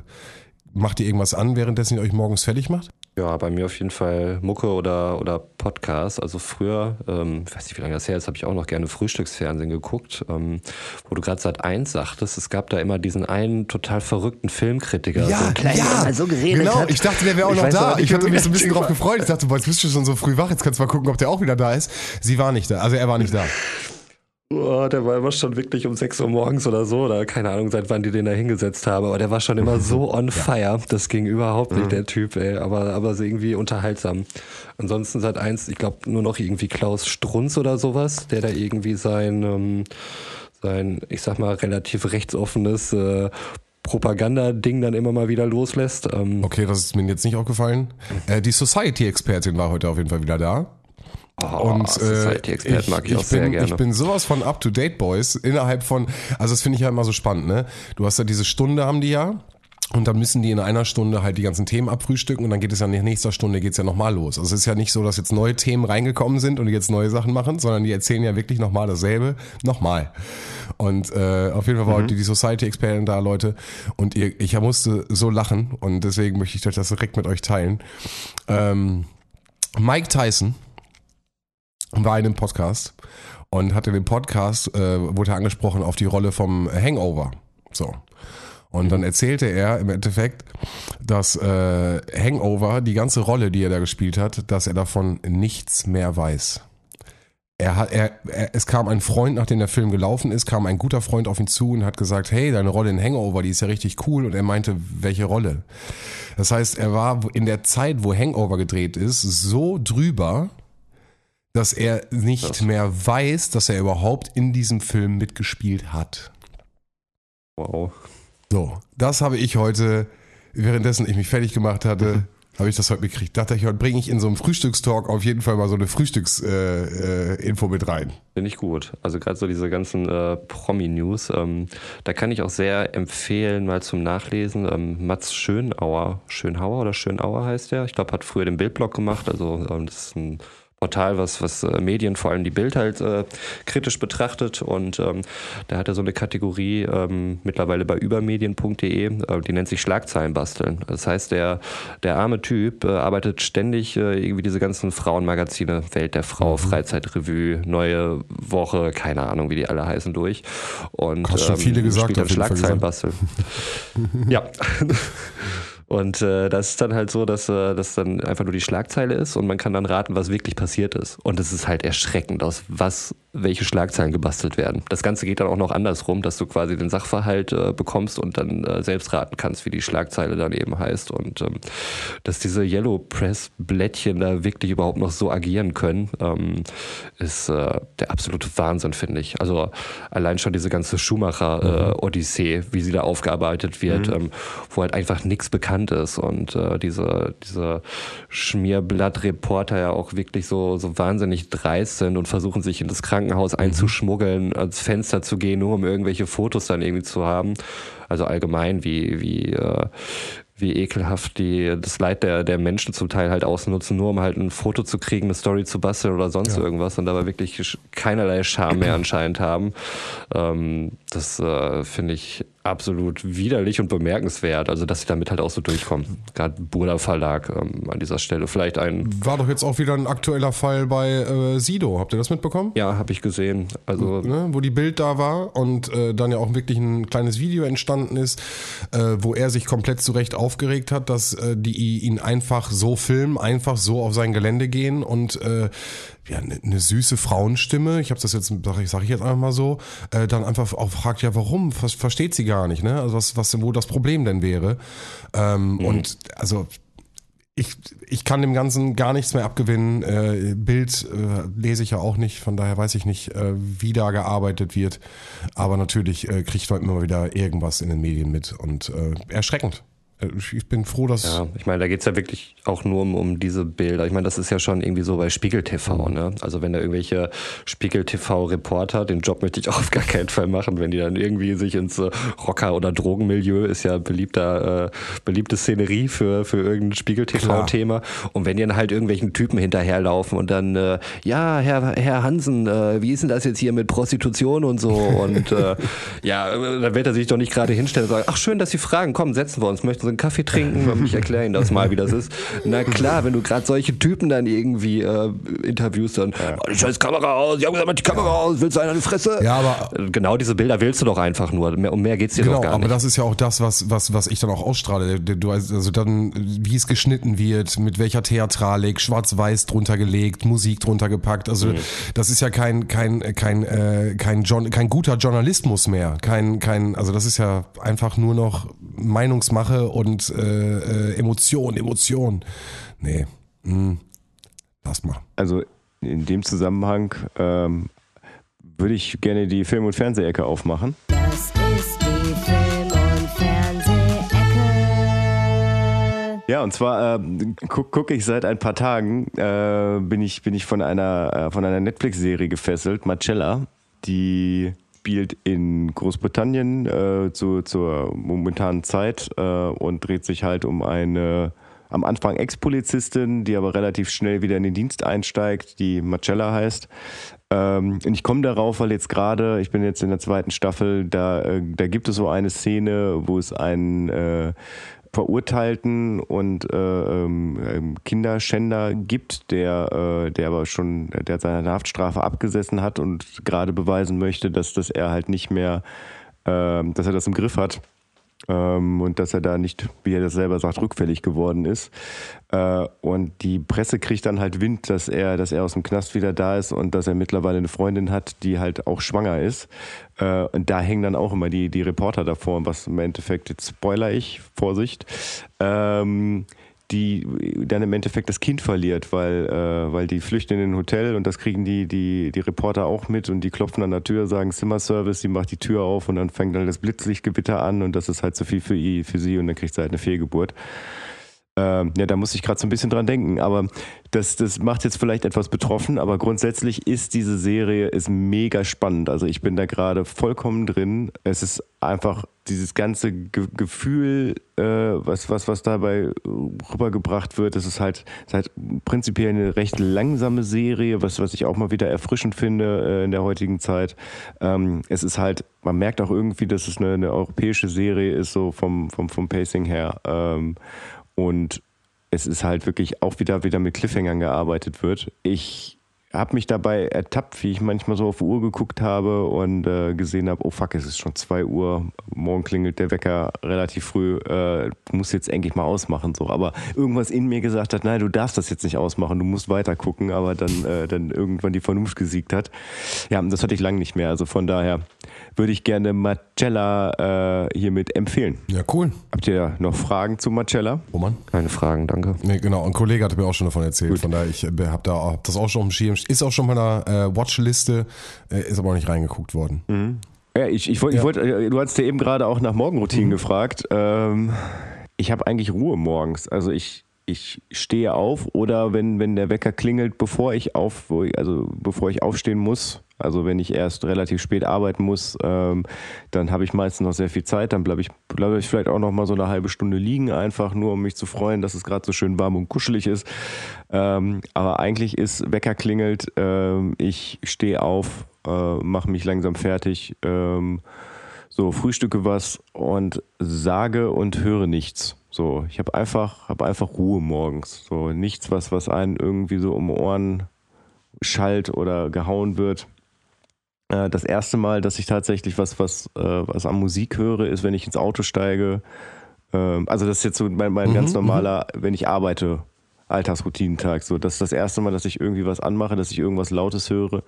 macht ihr irgendwas an, währenddessen ihr euch morgens fertig macht? Ja, bei mir auf jeden Fall Mucke oder, oder Podcast. Also früher, ähm, ich weiß nicht, wie lange das her ist, habe ich auch noch gerne Frühstücksfernsehen geguckt, ähm, wo du gerade seit eins sagtest, es gab da immer diesen einen total verrückten Filmkritiker. Ja, so ja, so geredet genau. Hat. Ich dachte, der wäre auch ich noch da. ich hatte mich so ein bisschen drauf gefreut. Ich dachte, boah, jetzt bist du schon so früh wach, jetzt kannst du mal gucken, ob der auch wieder da ist. Sie war nicht da, also er war nicht da. Oh, der war immer schon wirklich um 6 Uhr morgens oder so, oder keine Ahnung, seit wann die den da hingesetzt haben, aber der war schon immer so on fire. Das ging überhaupt nicht, mhm. der Typ, ey, aber, aber so irgendwie unterhaltsam. Ansonsten seit eins, ich glaube, nur noch irgendwie Klaus Strunz oder sowas, der da irgendwie sein, ähm, sein, ich sag mal, relativ rechtsoffenes äh, Propaganda-Ding dann immer mal wieder loslässt. Ähm okay, das ist mir jetzt nicht aufgefallen. Äh, die Society-Expertin war heute auf jeden Fall wieder da. Oh, und äh, Society-Expert mag ich, auch bin. Ich bin sowas von up-to-date, Boys. Innerhalb von, also das finde ich ja immer so spannend, ne? Du hast ja diese Stunde, haben die ja. Und dann müssen die in einer Stunde halt die ganzen Themen abfrühstücken und dann geht es ja in nächster Stunde geht's ja nochmal los. Also es ist ja nicht so, dass jetzt neue Themen reingekommen sind und die jetzt neue Sachen machen, sondern die erzählen ja wirklich nochmal dasselbe, nochmal. Und äh, auf jeden Fall war Mhm. heute die Society-Experten da, Leute. Und ihr, ich musste so lachen und deswegen möchte ich das direkt mit euch teilen. Ähm, Mike Tyson war in einem Podcast und hat in dem Podcast, äh, wurde angesprochen auf die Rolle vom Hangover. So. Und dann erzählte er im Endeffekt, dass äh, Hangover, die ganze Rolle, die er da gespielt hat, dass er davon nichts mehr weiß. Er hat, er, er, es kam ein Freund, nachdem der Film gelaufen ist, kam ein guter Freund auf ihn zu und hat gesagt, hey, deine Rolle in Hangover, die ist ja richtig cool. Und er meinte, welche Rolle? Das heißt, er war in der Zeit, wo Hangover gedreht ist, so drüber, dass er nicht Krass. mehr weiß, dass er überhaupt in diesem Film mitgespielt hat. Wow. So, das habe ich heute, währenddessen ich mich fertig gemacht hatte, habe ich das heute gekriegt. Dachte ich, heute bringe ich in so einem Frühstückstalk auf jeden Fall mal so eine Frühstücksinfo äh, äh, mit rein. Finde ich gut. Also gerade so diese ganzen äh, Promi-News, ähm, da kann ich auch sehr empfehlen, mal zum Nachlesen. Ähm, Mats Schönauer, Schönhauer oder Schönauer heißt der. Ich glaube, hat früher den Bildblog gemacht. Also ähm, das ist ein Portal, was, was äh, Medien, vor allem die Bild halt äh, kritisch betrachtet. Und ähm, da hat er so eine Kategorie ähm, mittlerweile bei übermedien.de, äh, die nennt sich Schlagzeilen basteln. Das heißt, der, der arme Typ äh, arbeitet ständig äh, irgendwie diese ganzen Frauenmagazine, Welt der Frau, Freizeitrevue, Neue Woche, keine Ahnung, wie die alle heißen, durch. Und Hast schon viele gesagt, jeden Fall Schlagzeilen basteln. ja. Und äh, das ist dann halt so, dass äh, das dann einfach nur die Schlagzeile ist und man kann dann raten, was wirklich passiert ist. Und es ist halt erschreckend, aus was welche Schlagzeilen gebastelt werden. Das Ganze geht dann auch noch andersrum, dass du quasi den Sachverhalt äh, bekommst und dann äh, selbst raten kannst, wie die Schlagzeile dann eben heißt. Und ähm, dass diese Yellow Press Blättchen da wirklich überhaupt noch so agieren können, ähm, ist äh, der absolute Wahnsinn, finde ich. Also allein schon diese ganze Schumacher äh, Odyssee, wie sie da aufgearbeitet wird, ähm, wo halt einfach nichts bekannt ist und äh, diese diese Schmierblattreporter ja auch wirklich so so wahnsinnig dreist sind und versuchen sich in das Krankenhaus einzuschmuggeln, ans Fenster zu gehen, nur um irgendwelche Fotos dann irgendwie zu haben. Also allgemein wie wie äh, wie ekelhaft die das Leid der, der Menschen zum Teil halt ausnutzen, nur um halt ein Foto zu kriegen, eine Story zu basteln oder sonst irgendwas und dabei wirklich keinerlei Charme mehr anscheinend haben. Ähm, das äh, finde ich absolut widerlich und bemerkenswert. Also, dass sie damit halt auch so durchkommen. Gerade Burda Verlag ähm, an dieser Stelle. Vielleicht ein, War doch jetzt auch wieder ein aktueller Fall bei äh, Sido. Habt ihr das mitbekommen? ja, habe ich gesehen. Also, ne, wo die Bild da war und äh, dann ja auch wirklich ein kleines Video entstanden ist, äh, wo er sich komplett zu Recht aufgeregt hat, dass äh, die ihn einfach so filmen, einfach so auf sein Gelände gehen und äh, ja, eine ne süße Frauenstimme, ich habe das jetzt, sag ich, sag ich jetzt einfach mal so, äh, dann einfach auch fragt, ja, warum? Ver versteht sie gar nicht, ne? Also was, was, wo das Problem denn wäre. Ähm, Und also ich, ich kann dem Ganzen gar nichts mehr abgewinnen. Äh, Bild äh, lese ich ja auch nicht, von daher weiß ich nicht, äh, wie da gearbeitet wird. Aber natürlich äh, kriegt man immer wieder irgendwas in den Medien mit und äh, erschreckend. Äh, Ich bin froh, dass. Ja, ich meine, da geht's ja wirklich auch nur um, um diese Bilder. Ich meine, das ist ja schon irgendwie so bei Spiegel TV, ne? Also wenn da irgendwelche Spiegel TV-Reporter, den Job möchte ich auch auf gar keinen Fall machen, wenn die dann irgendwie sich ins äh, Rocker- oder Drogenmilieu, ist ja beliebter, äh, beliebte Szenerie für, für irgendein Spiegel TV-Thema. Und wenn die dann halt irgendwelchen Typen hinterherlaufen und dann, äh, ja, Herr, Herr Hansen, äh, wie ist denn das jetzt hier mit Prostitution und so? Und äh, ja, dann wird er sich doch nicht gerade hinstellen und sagen, ach schön, dass Sie fragen, komm, setzen wir uns, möchten Sie einen Kaffee trinken? Ich erkläre Ihnen das mal, wie das ist. Na klar, wenn du gerade solche Typen dann irgendwie äh, interviewst, dann, oh, die scheiß Kamera aus, ich hab gesagt, mach die Kamera aus, willst du einen an die Fresse? Ja, aber Äh, Genau diese Bilder willst du doch einfach nur. Mehr, um mehr geht's dir Genau, doch gar aber nicht. das ist ja auch das, was, was, was ich dann auch ausstrahle. Du, also dann, wie es geschnitten wird, mit welcher Theatralik, schwarz-weiß drunter gelegt, Musik drunter gepackt. Also Mhm. das ist ja kein, kein, kein, äh, kein, John, kein guter Journalismus mehr. Kein, kein, also das ist ja einfach nur noch Meinungsmache und äh, äh, Emotion, Emotion. Nee, hm, lass mal. Also in dem Zusammenhang ähm, würde ich gerne die Film- und Fernsehecke aufmachen. Das ist die Film- und Fernsehecke. Ja, und zwar äh, gucke guck ich seit ein paar Tagen, äh, bin ich, bin ich von einer, äh, von einer Netflix-Serie gefesselt, Marcella, die spielt in Großbritannien äh, zu, zur momentanen Zeit äh, und dreht sich halt um eine am Anfang Ex-Polizistin, die aber relativ schnell wieder in den Dienst einsteigt, die Marcella heißt. Ähm, ich komme darauf, weil jetzt gerade, ich bin jetzt in der zweiten Staffel, da, äh, da gibt es so eine Szene, wo es einen äh, Verurteilten und äh, ähm, ähm, Kinderschänder gibt, der, äh, der aber schon, der seine Haftstrafe abgesessen hat und gerade beweisen möchte, dass das er halt nicht mehr, äh, dass er das im Griff hat ähm, und dass er da nicht, wie er das selber sagt, rückfällig geworden ist. Äh, und die Presse kriegt dann halt Wind, dass er, dass er aus dem Knast wieder da ist und dass er mittlerweile eine Freundin hat, die halt auch schwanger ist. Äh, und da hängen dann auch immer die, die Reporter davor, was im Endeffekt, jetzt spoiler ich, Vorsicht, ähm, die dann im Endeffekt das Kind verliert, weil, äh, weil die flüchten in ein Hotel und das kriegen die, die, die Reporter auch mit und die klopfen an der Tür, sagen Zimmerservice, sie macht die Tür auf und dann fängt dann das Blitzlichtgewitter an und das ist halt zu viel für, für sie und dann kriegt sie halt eine Fehlgeburt. Ähm, ja, da muss ich gerade so ein bisschen dran denken. Aber das, das macht jetzt vielleicht etwas betroffen, aber grundsätzlich ist diese Serie ist mega spannend. Also ich bin da gerade vollkommen drin. Es ist einfach dieses ganze Ge Gefühl, äh, was, was, was dabei rübergebracht wird, es ist halt, ist halt prinzipiell eine recht langsame Serie, was, was ich auch mal wieder erfrischend finde äh, in der heutigen Zeit. Ähm, es ist halt, man merkt auch irgendwie, dass es eine, eine europäische Serie ist, so vom, vom, vom Pacing her. Ähm, und es ist halt wirklich auch wieder, wieder mit Cliffhangern gearbeitet wird. Ich habe mich dabei ertappt, wie ich manchmal so auf die Uhr geguckt habe und äh, gesehen habe, oh fuck, es ist schon 2 Uhr, morgen klingelt der Wecker relativ früh, äh, du musst jetzt endlich mal ausmachen. So. Aber irgendwas in mir gesagt hat, nein, du darfst das jetzt nicht ausmachen, du musst weiter gucken, aber dann, äh, dann irgendwann die Vernunft gesiegt hat. Ja, das hatte ich lange nicht mehr. Also von daher würde ich gerne Marcella äh, hiermit empfehlen. Ja, cool. Habt ihr noch Fragen zu Marcella? Roman? Keine Fragen, danke. Nee, genau. Ein Kollege hatte mir auch schon davon erzählt. Gut. Von daher, ich äh, habe da hab das auch schon auf dem Schirm. Ist auch schon mal einer äh, Watchliste, äh, ist aber auch nicht reingeguckt worden. Mhm. Ja, ich, ich wollte, ja. wollt, äh, du hast dir eben gerade auch nach Morgenroutinen mhm. gefragt. Ähm, ich habe eigentlich Ruhe morgens. Also ich, ich stehe auf oder wenn, wenn der Wecker klingelt, bevor ich auf, also bevor ich aufstehen muss, also wenn ich erst relativ spät arbeiten muss, ähm, dann habe ich meistens noch sehr viel Zeit. Dann bleibe ich, bleib ich vielleicht auch noch mal so eine halbe Stunde liegen, einfach nur um mich zu freuen, dass es gerade so schön warm und kuschelig ist. Ähm, aber eigentlich ist Wecker klingelt, ähm, ich stehe auf, äh, mache mich langsam fertig, ähm, so frühstücke was und sage und höre nichts. So, ich habe einfach, habe einfach Ruhe morgens. So nichts, was was einen irgendwie so um Ohren schallt oder gehauen wird. Äh, das erste Mal, dass ich tatsächlich was, was, äh, was an Musik höre, ist, wenn ich ins Auto steige. Ähm, also das ist jetzt so mein, mein mhm, ganz mhm. normaler, wenn ich arbeite, Alltagsroutinentag. So, das ist das erste Mal, dass ich irgendwie was anmache, dass ich irgendwas Lautes höre.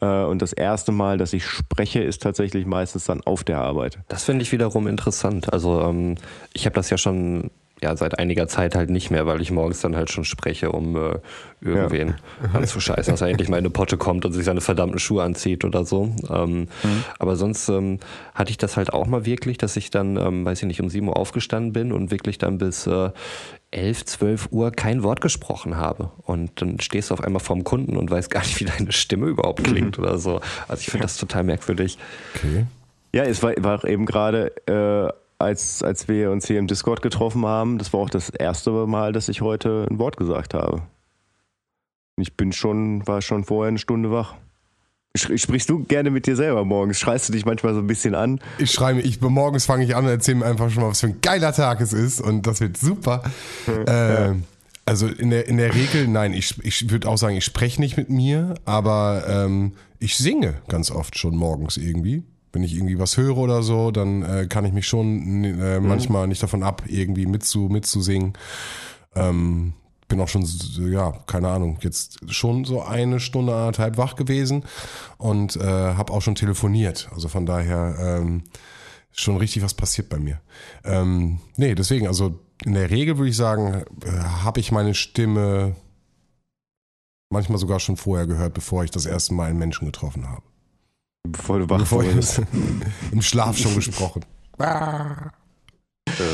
Äh, und das erste Mal, dass ich spreche, ist tatsächlich meistens dann auf der Arbeit. Das finde ich wiederum interessant. Also ähm, ich habe das ja schon ja, seit einiger Zeit halt nicht mehr, weil ich morgens dann halt schon spreche, um äh, irgendwen ja. anzuscheißen, dass er endlich mal in eine Potte kommt und sich seine verdammten Schuhe anzieht oder so. Ähm, mhm. Aber sonst ähm, hatte ich das halt auch mal wirklich, dass ich dann, ähm, weiß ich nicht, um 7 Uhr aufgestanden bin und wirklich dann bis äh, 11, 12 Uhr kein Wort gesprochen habe. Und dann stehst du auf einmal vorm Kunden und weißt gar nicht, wie deine Stimme überhaupt klingt mhm. oder so. Also ich finde das total merkwürdig. Okay. Ja, es war, war eben gerade... Äh, als, als wir uns hier im Discord getroffen haben, das war auch das erste Mal, dass ich heute ein Wort gesagt habe. Ich bin schon, war schon vorher eine Stunde wach. Sprichst du gerne mit dir selber morgens? Schreist du dich manchmal so ein bisschen an? Ich schreibe, ich, morgens fange ich an und erzähle mir einfach schon mal, was für ein geiler Tag es ist und das wird super. äh, also in der, in der Regel, nein, ich, ich würde auch sagen, ich spreche nicht mit mir, aber ähm, ich singe ganz oft schon morgens irgendwie wenn ich irgendwie was höre oder so, dann äh, kann ich mich schon äh, mhm. manchmal nicht davon ab, irgendwie mitzu, mitzusingen. Ähm, bin auch schon, ja, keine Ahnung, jetzt schon so eine Stunde, anderthalb wach gewesen und äh, habe auch schon telefoniert. Also von daher ähm, schon richtig was passiert bei mir. Ähm, nee, deswegen, also in der Regel würde ich sagen, äh, habe ich meine Stimme manchmal sogar schon vorher gehört, bevor ich das erste Mal einen Menschen getroffen habe. Bevor du wach Bevor wurdest. Im Schlaf schon gesprochen. Du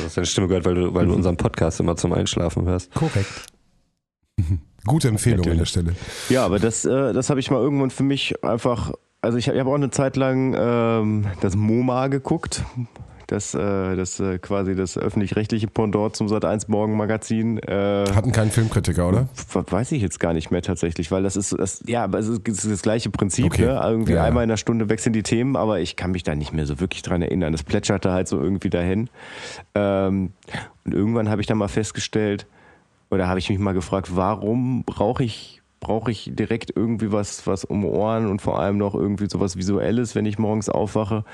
hast deine Stimme gehört, weil du, weil du unseren Podcast immer zum Einschlafen hörst. Korrekt. Gute Empfehlung an der Stelle. Ja, aber das, äh, das habe ich mal irgendwann für mich einfach. Also ich, ich habe auch eine Zeit lang ähm, das MoMA geguckt. Das, äh, das äh, quasi das öffentlich-rechtliche Pendant zum Sat1 Morgenmagazin. Äh, Hatten keinen Filmkritiker, oder? weiß ich jetzt gar nicht mehr tatsächlich, weil das ist, das, ja, aber es ist, das gleiche Prinzip. Okay. Ne? Irgendwie Ja, einmal in einer Stunde wechseln die Themen, aber ich kann mich da nicht mehr so wirklich dran erinnern. Das plätscherte halt so irgendwie dahin. Ähm, und irgendwann habe ich dann mal festgestellt, oder habe ich mich mal gefragt, warum brauche ich brauche ich direkt irgendwie was was um Ohren und vor allem noch irgendwie sowas visuelles, wenn ich morgens aufwache?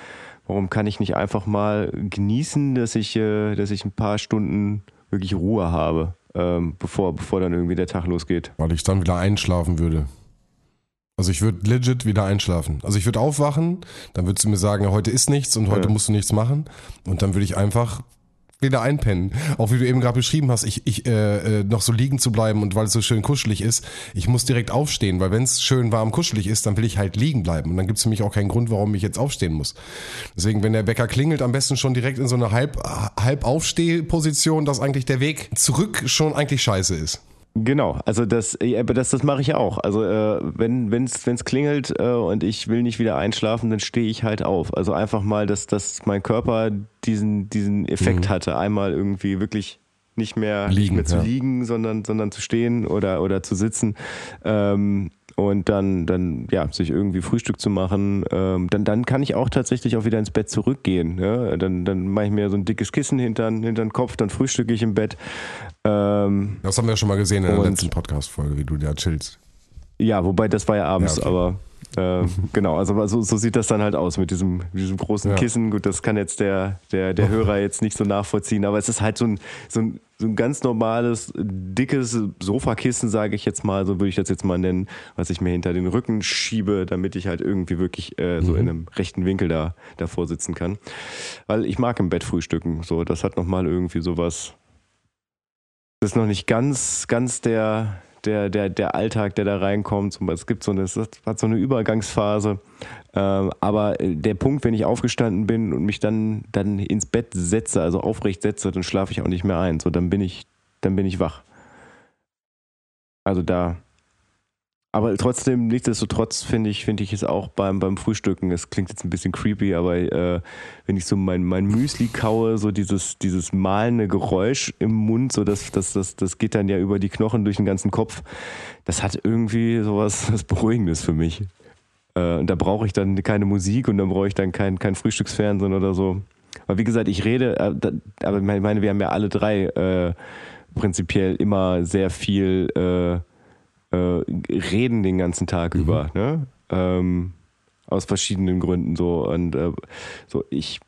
Warum kann ich nicht einfach mal genießen, dass ich äh, dass ich ein paar Stunden wirklich Ruhe habe, ähm, bevor bevor dann irgendwie der Tag losgeht? Weil ich dann wieder einschlafen würde. Also ich würde legit wieder einschlafen. Also ich würde aufwachen, dann würdest du mir sagen, heute ist nichts und heute Ja. musst du nichts machen. Und dann würde ich einfach wieder einpennen. Auch wie du eben gerade beschrieben hast, ich, ich äh, äh, noch so liegen zu bleiben und weil es so schön kuschelig ist, ich muss direkt aufstehen, weil wenn es schön warm kuschelig ist, dann will ich halt liegen bleiben. Und dann gibt es für mich auch keinen Grund, warum ich jetzt aufstehen muss. Deswegen, wenn der Wecker klingelt, am besten schon direkt in so eine halb, halb Aufstehposition, dass eigentlich der Weg zurück schon eigentlich scheiße ist. Genau, also das, aber das, das mache ich auch. Also äh, wenn wenn's wenn's klingelt äh, und ich will nicht wieder einschlafen, dann stehe ich halt auf. Also einfach mal, dass, dass mein Körper diesen diesen Effekt hatte, einmal irgendwie wirklich nicht mehr, nicht Mhm. Liegen, mehr zu ja. liegen, sondern sondern zu stehen oder oder zu sitzen. Ähm, und dann, dann, ja, sich irgendwie Frühstück zu machen, ähm, dann, dann kann ich auch tatsächlich auch wieder ins Bett zurückgehen. Ja? Dann, dann mache ich mir so ein dickes Kissen hinter den Kopf, dann frühstücke ich im Bett. Ähm, Das haben wir ja schon mal gesehen in der letzten Podcast-Folge, wie du da chillst. Ja, wobei das war ja abends, Ja, okay. aber äh, genau, also so, so sieht das dann halt aus mit diesem, diesem großen Ja. Kissen. Gut, das kann jetzt der, der, der Hörer jetzt nicht so nachvollziehen, aber es ist halt so ein, so ein, so ein ganz normales, dickes Sofakissen, sage ich jetzt mal, so würde ich das jetzt mal nennen, was ich mir hinter den Rücken schiebe, damit ich halt irgendwie wirklich äh, so in einem rechten Winkel da davor sitzen kann. Weil ich mag im Bett frühstücken. So, das hat nochmal irgendwie sowas. Das ist noch nicht ganz, ganz der, der, der, der Alltag, der da reinkommt. Es gibt so eine, es hat so eine Übergangsphase. Ähm, aber äh, der Punkt, wenn ich aufgestanden bin und mich dann, dann ins Bett setze, also aufrecht setze, dann schlafe ich auch nicht mehr ein. So, dann bin ich, dann bin ich wach. Also da. Aber trotzdem, nichtsdestotrotz finde ich, finde ich es auch beim, beim Frühstücken, es klingt jetzt ein bisschen creepy, aber äh, wenn ich so mein, mein Müsli kaue, so dieses, dieses malende Geräusch im Mund, so das, das, das, das geht dann ja über die Knochen durch den ganzen Kopf, das hat irgendwie sowas was Beruhigendes für mich. Äh, und da brauche ich dann keine Musik und dann brauche ich dann kein, kein Frühstücksfernsehen oder so. Aber wie gesagt, ich rede, äh, aber ich meine, wir haben ja alle drei äh, prinzipiell immer sehr viel äh, reden den ganzen Tag über, ne? Ähm, aus verschiedenen Gründen so. Und äh, so, ich,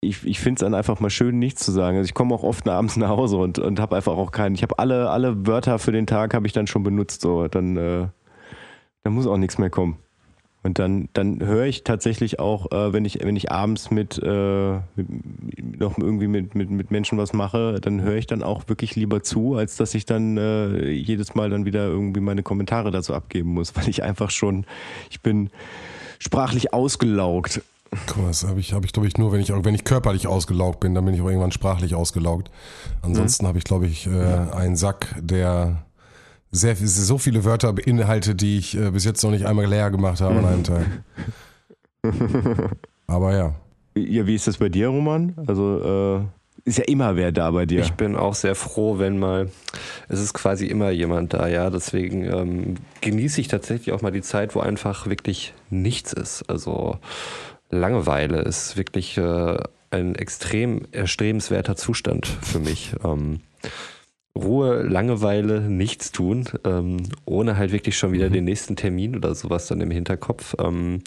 ich, ich finde es dann einfach mal schön, nichts zu sagen. Also ich komme auch oft abends nach Hause und, und habe einfach auch keinen. Ich habe alle, alle Wörter für den Tag habe ich dann schon benutzt. So, dann, äh, dann muss auch nichts mehr kommen. Und dann, dann höre ich tatsächlich auch, äh, wenn ich, wenn ich abends mit, äh, mit noch irgendwie mit, mit, mit Menschen was mache, dann höre ich dann auch wirklich lieber zu, als dass ich dann äh, jedes Mal dann wieder irgendwie meine Kommentare dazu abgeben muss, weil ich einfach schon, ich bin sprachlich ausgelaugt. Guck mal, das habe ich, hab ich glaube ich, nur, wenn ich, wenn ich körperlich ausgelaugt bin, dann bin ich auch irgendwann sprachlich ausgelaugt. Ansonsten habe ich, glaube ich, äh, einen Sack, der sehr, so viele Wörter beinhaltet, die ich äh, bis jetzt noch nicht einmal leer gemacht habe an einem Tag. Aber ja. Ja, wie ist das bei dir, Roman? Also äh, ist ja immer wer da bei dir. Ich bin auch sehr froh, wenn mal, es ist quasi immer jemand da, ja. Deswegen ähm, genieße ich tatsächlich auch mal die Zeit, wo einfach wirklich nichts ist. Also Langeweile ist wirklich äh, ein extrem erstrebenswerter Zustand für mich. Ähm, Ruhe, Langeweile, nichts tun, ähm, ohne halt wirklich schon wieder den nächsten Termin oder sowas dann im Hinterkopf. Ähm,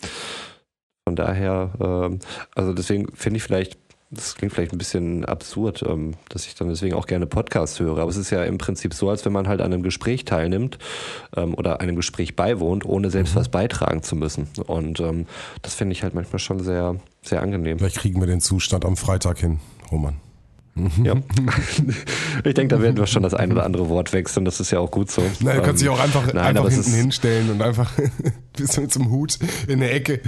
von daher, ähm, also deswegen finde ich vielleicht, das klingt vielleicht ein bisschen absurd, ähm, dass ich dann deswegen auch gerne Podcasts höre, aber es ist ja im Prinzip so, als wenn man halt an einem Gespräch teilnimmt ähm, oder einem Gespräch beiwohnt, ohne selbst was beitragen zu müssen. Und ähm, das finde ich halt manchmal schon sehr, sehr angenehm. Vielleicht kriegen wir den Zustand am Freitag hin, Roman. Ja. ich denke, da werden wir schon das ein oder andere Wort wechseln, das ist ja auch gut so. Nein, du kannst dich Ähm, auch einfach, nein, einfach hinten hinstellen und einfach So einem Hut in der Ecke?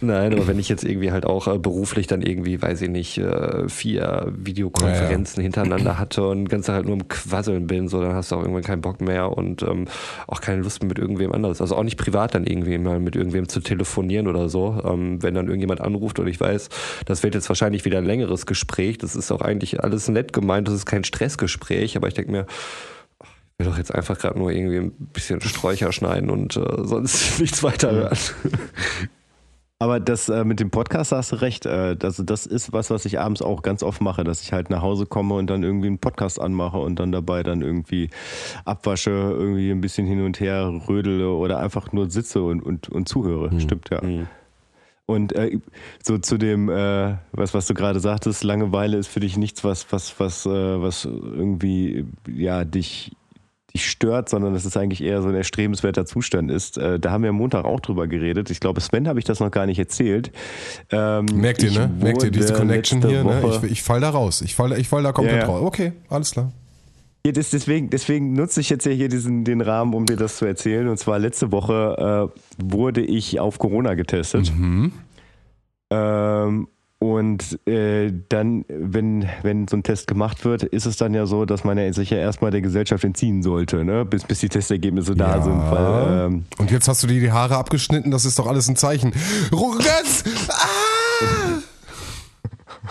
Nein, aber wenn ich jetzt irgendwie halt auch äh, beruflich dann irgendwie, weiß ich nicht, äh, vier Videokonferenzen ja, ja. hintereinander hatte und die ganze Zeit halt nur im Quasseln bin, so dann hast du auch irgendwann keinen Bock mehr und ähm, auch keine Lust mehr mit irgendwem anderes. Also auch nicht privat dann irgendwie mal mit irgendwem zu telefonieren oder so. Ähm, wenn dann irgendjemand anruft und ich weiß, das wird jetzt wahrscheinlich wieder ein längeres Gespräch. Das ist auch eigentlich alles nett gemeint, das ist kein Stressgespräch, aber ich denke mir, will doch jetzt einfach gerade nur irgendwie ein bisschen Sträucher schneiden und äh, sonst nichts weiter hören. Aber das äh, mit dem Podcast hast du recht. Äh, das, das ist was, was ich abends auch ganz oft mache, dass ich halt nach Hause komme und dann irgendwie einen Podcast anmache und dann dabei dann irgendwie abwasche, irgendwie ein bisschen hin und her rödele oder einfach nur sitze und, und, und zuhöre. Mhm. Stimmt, ja. Mhm. Und äh, so zu dem, äh, was, was du gerade sagtest, Langeweile ist für dich nichts, was, was, was, äh, was irgendwie ja, dich dich stört, sondern dass es eigentlich eher so ein erstrebenswerter Zustand ist. Äh, da haben wir am Montag auch drüber geredet. Ich glaube, Sven habe ich das noch gar nicht erzählt. Ähm, Merkt ihr, ne? Merkt ihr diese Connection hier? Ne? Ich, ich fall da raus. Ich fall, ich fall da komplett ja, ja. raus. Okay, alles klar. Ja, das, deswegen, deswegen nutze ich jetzt ja hier diesen, den Rahmen, um dir das zu erzählen. Und zwar letzte Woche äh, wurde ich auf Corona getestet. Mhm. Ähm, und äh, dann, wenn, wenn so ein Test gemacht wird, ist es dann ja so, dass man ja sich ja erstmal der Gesellschaft entziehen sollte, ne? bis, bis die Testergebnisse ja. da sind. Weil, ähm, Und jetzt hast du dir die Haare abgeschnitten, das ist doch alles ein Zeichen. Ruckas! Ah!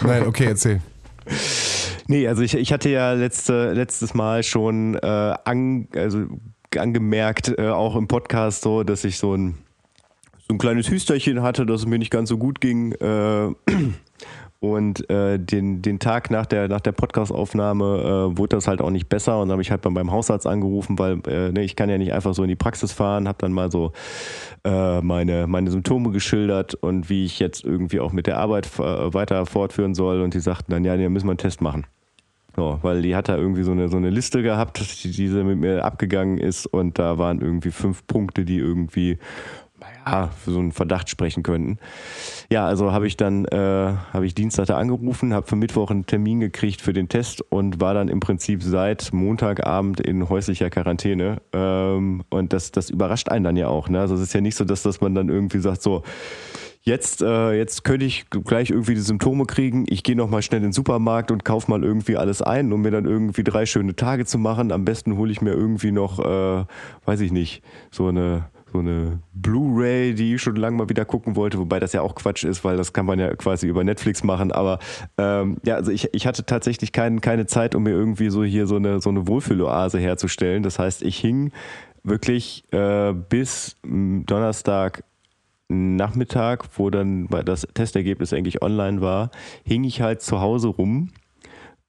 Nein, okay, erzähl. Nee, also ich, ich hatte ja letzte, letztes Mal schon äh, an, also angemerkt, äh, auch im Podcast so, dass ich so ein so ein kleines Hüsterchen hatte, dass es mir nicht ganz so gut ging. Äh, und äh, den, den Tag nach der, nach der Podcast-Aufnahme äh, wurde das halt auch nicht besser. Und dann habe ich halt bei meinem Hausarzt angerufen, weil äh, ne, ich kann ja nicht einfach so in die Praxis fahren, habe dann mal so äh, meine, meine Symptome geschildert und wie ich jetzt irgendwie auch mit der Arbeit äh, weiter fortführen soll. Und die sagten dann, ja, da müssen wir einen Test machen. So, weil die hat da irgendwie so eine, so eine Liste gehabt, die diese mit mir abgegangen ist und da waren irgendwie fünf Punkte, die irgendwie naja, für so einen Verdacht sprechen könnten. Ja, also habe ich dann, äh, habe ich Dienstag da angerufen, habe für Mittwoch einen Termin gekriegt für den Test und war dann im Prinzip seit Montagabend in häuslicher Quarantäne. Ähm, und das, das überrascht einen dann ja auch. Ne? Also es ist ja nicht so, dass, dass man dann irgendwie sagt, so, jetzt, äh, jetzt könnte ich gleich irgendwie die Symptome kriegen. Ich gehe nochmal schnell in den Supermarkt und kaufe mal irgendwie alles ein, um mir dann irgendwie drei schöne Tage zu machen. Am besten hole ich mir irgendwie noch, äh, weiß ich nicht, so eine so eine Blu-ray, die ich schon lange mal wieder gucken wollte, wobei das ja auch Quatsch ist, weil das kann man ja quasi über Netflix machen. Aber ähm, ja, also ich, ich hatte tatsächlich kein, keine Zeit, um mir irgendwie so hier so eine, so eine Wohlfühloase herzustellen. Das heißt, ich hing wirklich äh, bis Donnerstag Nachmittag, wo dann das Testergebnis eigentlich online war, hing ich halt zu Hause rum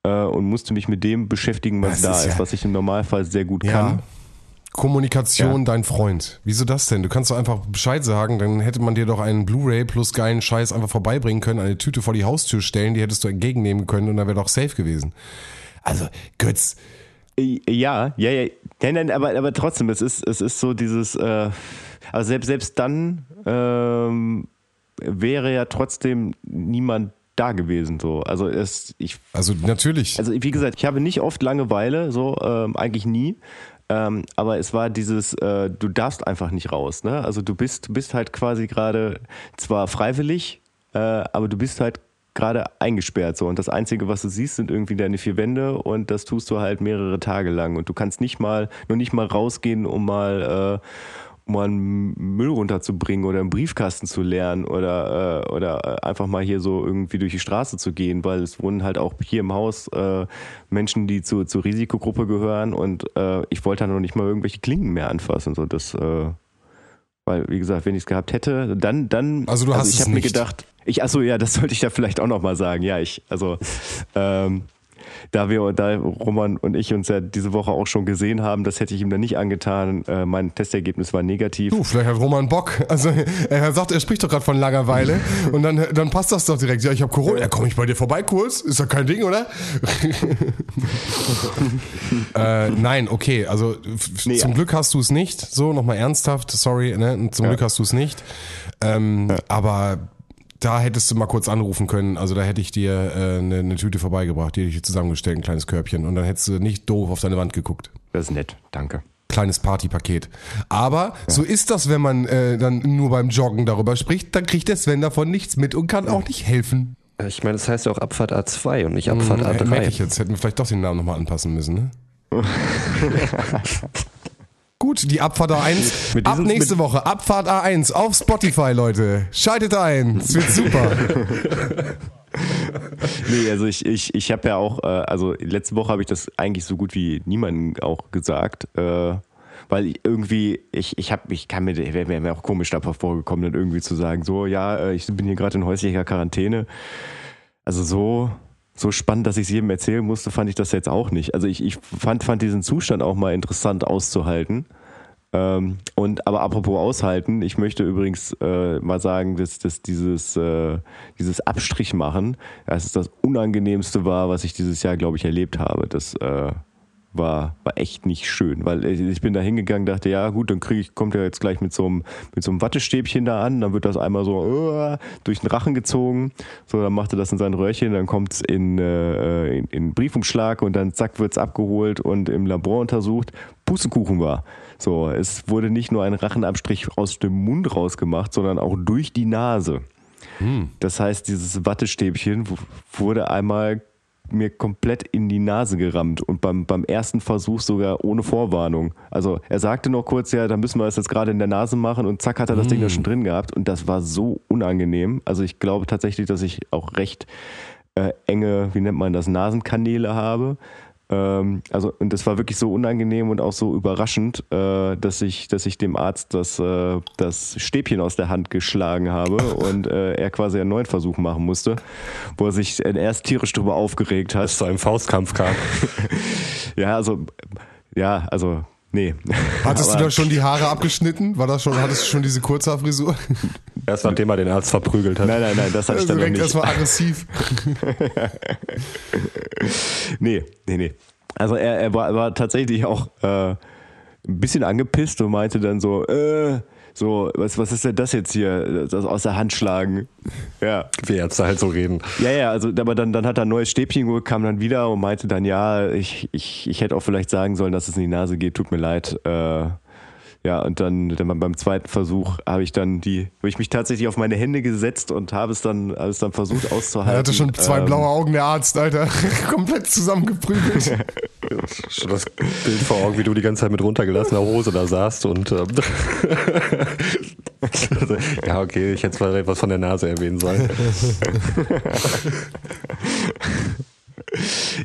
äh, und musste mich mit dem beschäftigen, was das da ist, ja was ich im Normalfall sehr gut ja. kann. Kommunikation ja. dein Freund. Wieso das denn? Du kannst doch einfach Bescheid sagen, dann hätte man dir doch einen Blu-ray plus geilen Scheiß einfach vorbeibringen können, eine Tüte vor die Haustür stellen, die hättest du entgegennehmen können und dann wäre doch safe gewesen. Also, Götz. Ja, ja, ja. Nein, nein, aber, aber trotzdem, es ist, es ist so dieses, äh, also selbst, selbst dann ähm, wäre ja trotzdem niemand da gewesen so also es ich also natürlich also wie gesagt ich habe nicht oft Langeweile so ähm, eigentlich nie ähm, aber es war dieses, äh, du darfst einfach nicht raus. Ne? Also du bist, bist halt quasi gerade zwar freiwillig, äh, aber du bist halt gerade eingesperrt so und das einzige was du siehst sind irgendwie deine vier Wände und das tust du halt mehrere Tage lang und du kannst nicht mal nur nicht mal rausgehen um mal äh, mal einen Müll runterzubringen oder einen Briefkasten zu leeren oder, äh, oder äh, einfach mal hier so irgendwie durch die Straße zu gehen, weil es wohnen halt auch hier im Haus äh, Menschen, die zu, zur Risikogruppe gehören und äh, ich wollte dann noch nicht mal irgendwelche Klinken mehr anfassen. So das, äh, weil, wie gesagt, wenn ich es gehabt hätte, dann, dann. Also du hast also ich habe mir gedacht, ich, achso, ja, das sollte ich da vielleicht auch nochmal sagen. Ja, ich, also ähm, da wir, da Roman und ich uns ja diese Woche auch schon gesehen haben, das hätte ich ihm dann nicht angetan. Äh, mein Testergebnis war negativ. Du, vielleicht hat Roman Bock. Also er sagt, er spricht doch gerade von Langeweile und dann, dann passt das doch direkt. Ja, ich habe Corona. Ja, komme ich bei dir vorbei kurz? Ist doch kein Ding, oder? äh, nein, okay. Also nee, zum ja. Glück hast du es nicht. So, nochmal ernsthaft. Sorry, ne? Zum ja. Glück hast du es nicht. Ähm, ja. Aber da hättest du mal kurz anrufen können. Also da hätte ich dir äh, eine, eine Tüte vorbeigebracht, die hätte ich dir zusammengestellt, ein kleines Körbchen. Und dann hättest du nicht doof auf deine Wand geguckt. Das ist nett, danke. Kleines Partypaket. Aber so ist das, wenn man äh, dann nur beim Joggen darüber spricht, dann kriegt der Sven davon nichts mit und kann auch nicht helfen. Ich meine, das heißt ja auch Abfahrt A2 und nicht Abfahrt Hm, A3. merke ich jetzt. Hätten wir vielleicht doch den Namen nochmal anpassen müssen, ne? Gut, die Abfahrt A1 Mit ab nächste Woche. Abfahrt A1 auf Spotify, Leute. Schaltet ein. Es wird super. Nee, also ich, ich, ich habe ja auch, äh, also letzte Woche habe ich das eigentlich so gut wie niemandem auch gesagt, äh, weil irgendwie, ich, ich habe, ich kann mir, wäre mir auch komisch davor vorgekommen, dann irgendwie zu sagen, so, ja, äh, ich bin hier gerade in häuslicher Quarantäne. Also so, so spannend, dass ich es jedem erzählen musste, fand ich das jetzt auch nicht. Also ich, ich fand, fand diesen Zustand auch mal interessant auszuhalten. Ähm, und aber apropos aushalten, ich möchte übrigens äh, mal sagen, dass, dass dieses, äh, dieses Abstrich machen, das ist das Unangenehmste war, was ich dieses Jahr, glaube ich, erlebt habe. Das äh, war, war echt nicht schön, weil ich ich bin da hingegangen, dachte, ja gut, dann kriege ich, kommt er jetzt gleich mit so einem, mit so einem Wattestäbchen da an, dann wird das einmal so uh, durch den Rachen gezogen, so, dann macht er das in sein Röhrchen, dann kommt es in, äh, in, in Briefumschlag und dann zack wird es abgeholt und im Labor untersucht, Pustekuchen war. So, es wurde nicht nur ein Rachenabstrich aus dem Mund rausgemacht, sondern auch durch die Nase. Das heißt, dieses Wattestäbchen wurde einmal mir komplett in die Nase gerammt und beim, beim ersten Versuch sogar ohne Vorwarnung. Also er sagte noch kurz, ja, da müssen wir es jetzt gerade in der Nase machen und zack hat er das Ding da schon drin gehabt und das war so unangenehm. Also ich glaube tatsächlich, dass ich auch recht äh, enge, wie nennt man das, Nasenkanäle habe. Ähm, also und das war wirklich so unangenehm und auch so überraschend, äh, dass ich, dass ich dem Arzt das, äh, das Stäbchen aus der Hand geschlagen habe und äh, er quasi einen neuen Versuch machen musste, wo er sich erst tierisch drüber aufgeregt hat. Dass zu einem Faustkampf kam. Ja, also ja, also nee. Hattest Aber- du da schon die Haare abgeschnitten? War das schon, hattest du schon diese Kurzhaarfrisur? Erst nachdem er den Arzt verprügelt hat. Nein, nein, nein, das hatte ich dann noch nicht. erstmal aggressiv. Nee, nee, nee. Also er, er, war, war tatsächlich auch äh, ein bisschen angepisst und meinte dann so, äh, so, was, was ist denn das jetzt hier? Das aus der Hand schlagen. Ja. Wie Ärzte halt so reden. Ja, ja, also aber dann, dann hat er ein neues Stäbchen geholt, kam dann wieder und meinte dann, ja, ich, ich, ich hätte auch vielleicht sagen sollen, dass es in die Nase geht, tut mir leid. Äh, ja, und dann, dann beim zweiten Versuch habe ich dann die, habe ich mich tatsächlich auf meine Hände gesetzt und habe es dann, habe es dann versucht auszuhalten. Er hatte schon zwei Ähm, blaue Augen, der Arzt, Alter. Komplett zusammengeprügelt. Schon das Bild vor Augen, wie du die ganze Zeit mit runtergelassener Hose da saßt und ähm, ja, okay, ich hätte zwar etwas von der Nase erwähnen sollen.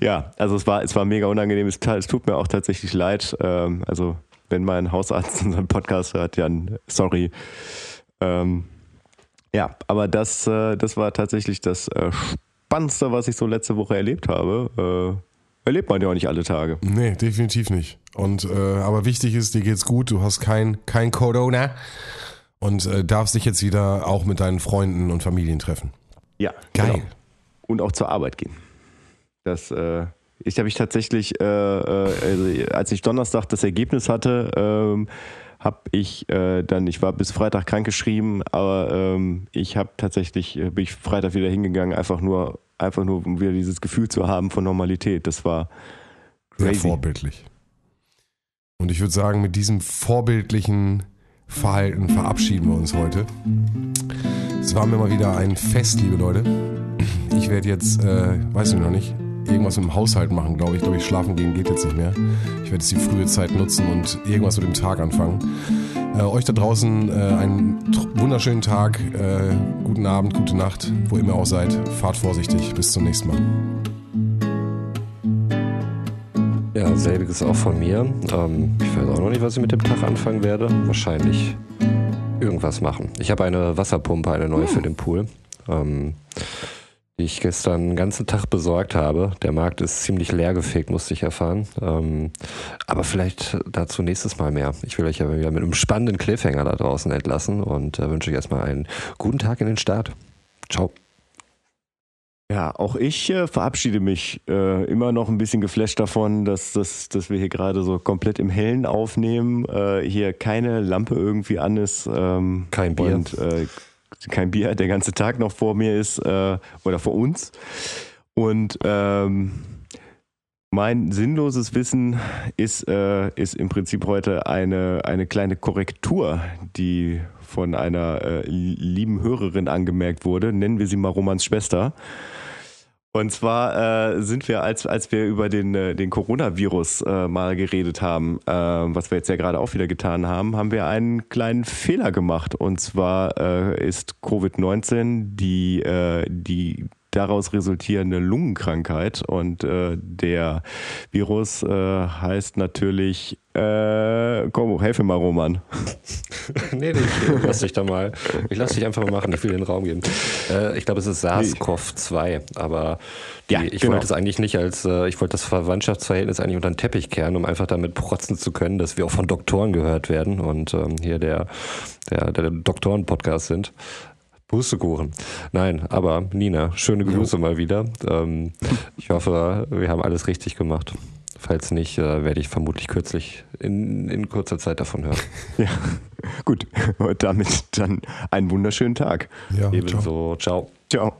Ja, also es war, es war mega unangenehm. Es, es tut mir auch tatsächlich leid. Ähm, also, wenn mein Hausarzt unseren Podcast hört, dann sorry. Ähm, ja, aber das, äh, das war tatsächlich das äh, Spannendste, was ich so letzte Woche erlebt habe. Äh, erlebt man ja auch nicht alle Tage. Nee, definitiv nicht. Und äh, aber wichtig ist, dir geht's gut, du hast kein, kein Corona und äh, darfst dich jetzt wieder auch mit deinen Freunden und Familien treffen. Ja, Geil. genau. Und auch zur Arbeit gehen. Das, äh, ich habe ich tatsächlich, äh, äh, also, als ich Donnerstag das Ergebnis hatte, ähm, habe ich äh, dann, ich war bis Freitag krankgeschrieben, aber ähm, ich habe tatsächlich, äh, bin ich Freitag wieder hingegangen, einfach nur, einfach nur, um wieder dieses Gefühl zu haben von Normalität. Das war Sehr Crazy. vorbildlich. Und ich würde sagen, mit diesem vorbildlichen Verhalten verabschieden wir uns heute. Es war mir mal wieder ein Fest, liebe Leute. Ich werde jetzt, äh, weiß ich noch nicht, irgendwas mit dem Haushalt machen, glaube ich. Glaube ich, schlafen gehen geht jetzt nicht mehr. Ich werde jetzt die frühe Zeit nutzen und irgendwas mit dem Tag anfangen. Äh, euch da draußen äh, einen wunderschönen Tag, äh, guten Abend, gute Nacht, wo immer auch seid. Fahrt vorsichtig. Bis zum nächsten Mal. Ja, selbiges auch von mir. Ähm, ich weiß auch noch nicht, was ich mit dem Tag anfangen werde. Wahrscheinlich irgendwas machen. Ich habe eine Wasserpumpe, eine neue für den Pool, ähm, die ich gestern den ganzen Tag besorgt habe. Der Markt ist ziemlich leergefegt, musste ich erfahren. Ähm, aber vielleicht dazu nächstes Mal mehr. Ich will euch ja wieder mit einem spannenden Cliffhanger da draußen entlassen und äh, wünsche euch erstmal einen guten Tag in den Start. Ciao. Ja, auch ich äh, verabschiede mich äh, immer noch ein bisschen geflasht davon, dass, dass, dass wir hier gerade so komplett im Hellen aufnehmen, äh, hier keine Lampe irgendwie an ist. Ähm, Kein Bier. Und äh, kein Bier, der ganze Tag noch vor mir ist äh, oder vor uns. Und ähm, Mein sinnloses Wissen ist, äh, ist im Prinzip heute eine, eine kleine Korrektur, die von einer äh, lieben Hörerin angemerkt wurde. Nennen wir sie mal Romans Schwester. Und zwar äh, sind wir, als, als wir über den, äh, den Coronavirus äh, mal geredet haben, äh, was wir jetzt ja gerade auch wieder getan haben, haben wir einen kleinen Fehler gemacht. Und zwar äh, ist Covid-19 die, äh, die daraus resultierende Lungenkrankheit. Und äh, der Virus äh, heißt natürlich, äh, komm, helfe mal, Roman. nee, nee, ich lass dich da mal, ich lass dich einfach mal machen, ich will den Raum geben. Äh, ich glaube, es ist SARS-CoV-2, aber die, ja, ich genau. wollte es eigentlich nicht als, äh, ich wollte das Verwandtschaftsverhältnis eigentlich unter den Teppich kehren, um einfach damit protzen zu können, dass wir auch von Doktoren gehört werden und ähm, hier der, der, der Doktoren-Podcast sind. Pustekuchen. Nein, aber Nina, schöne Grüße mal wieder. Ähm, ich hoffe, wir haben alles richtig gemacht. Falls nicht, äh, werde ich vermutlich kürzlich in, in kurzer Zeit davon hören. Ja, gut. Und damit dann einen wunderschönen Tag. Ja, Ebenso. ciao. Ciao.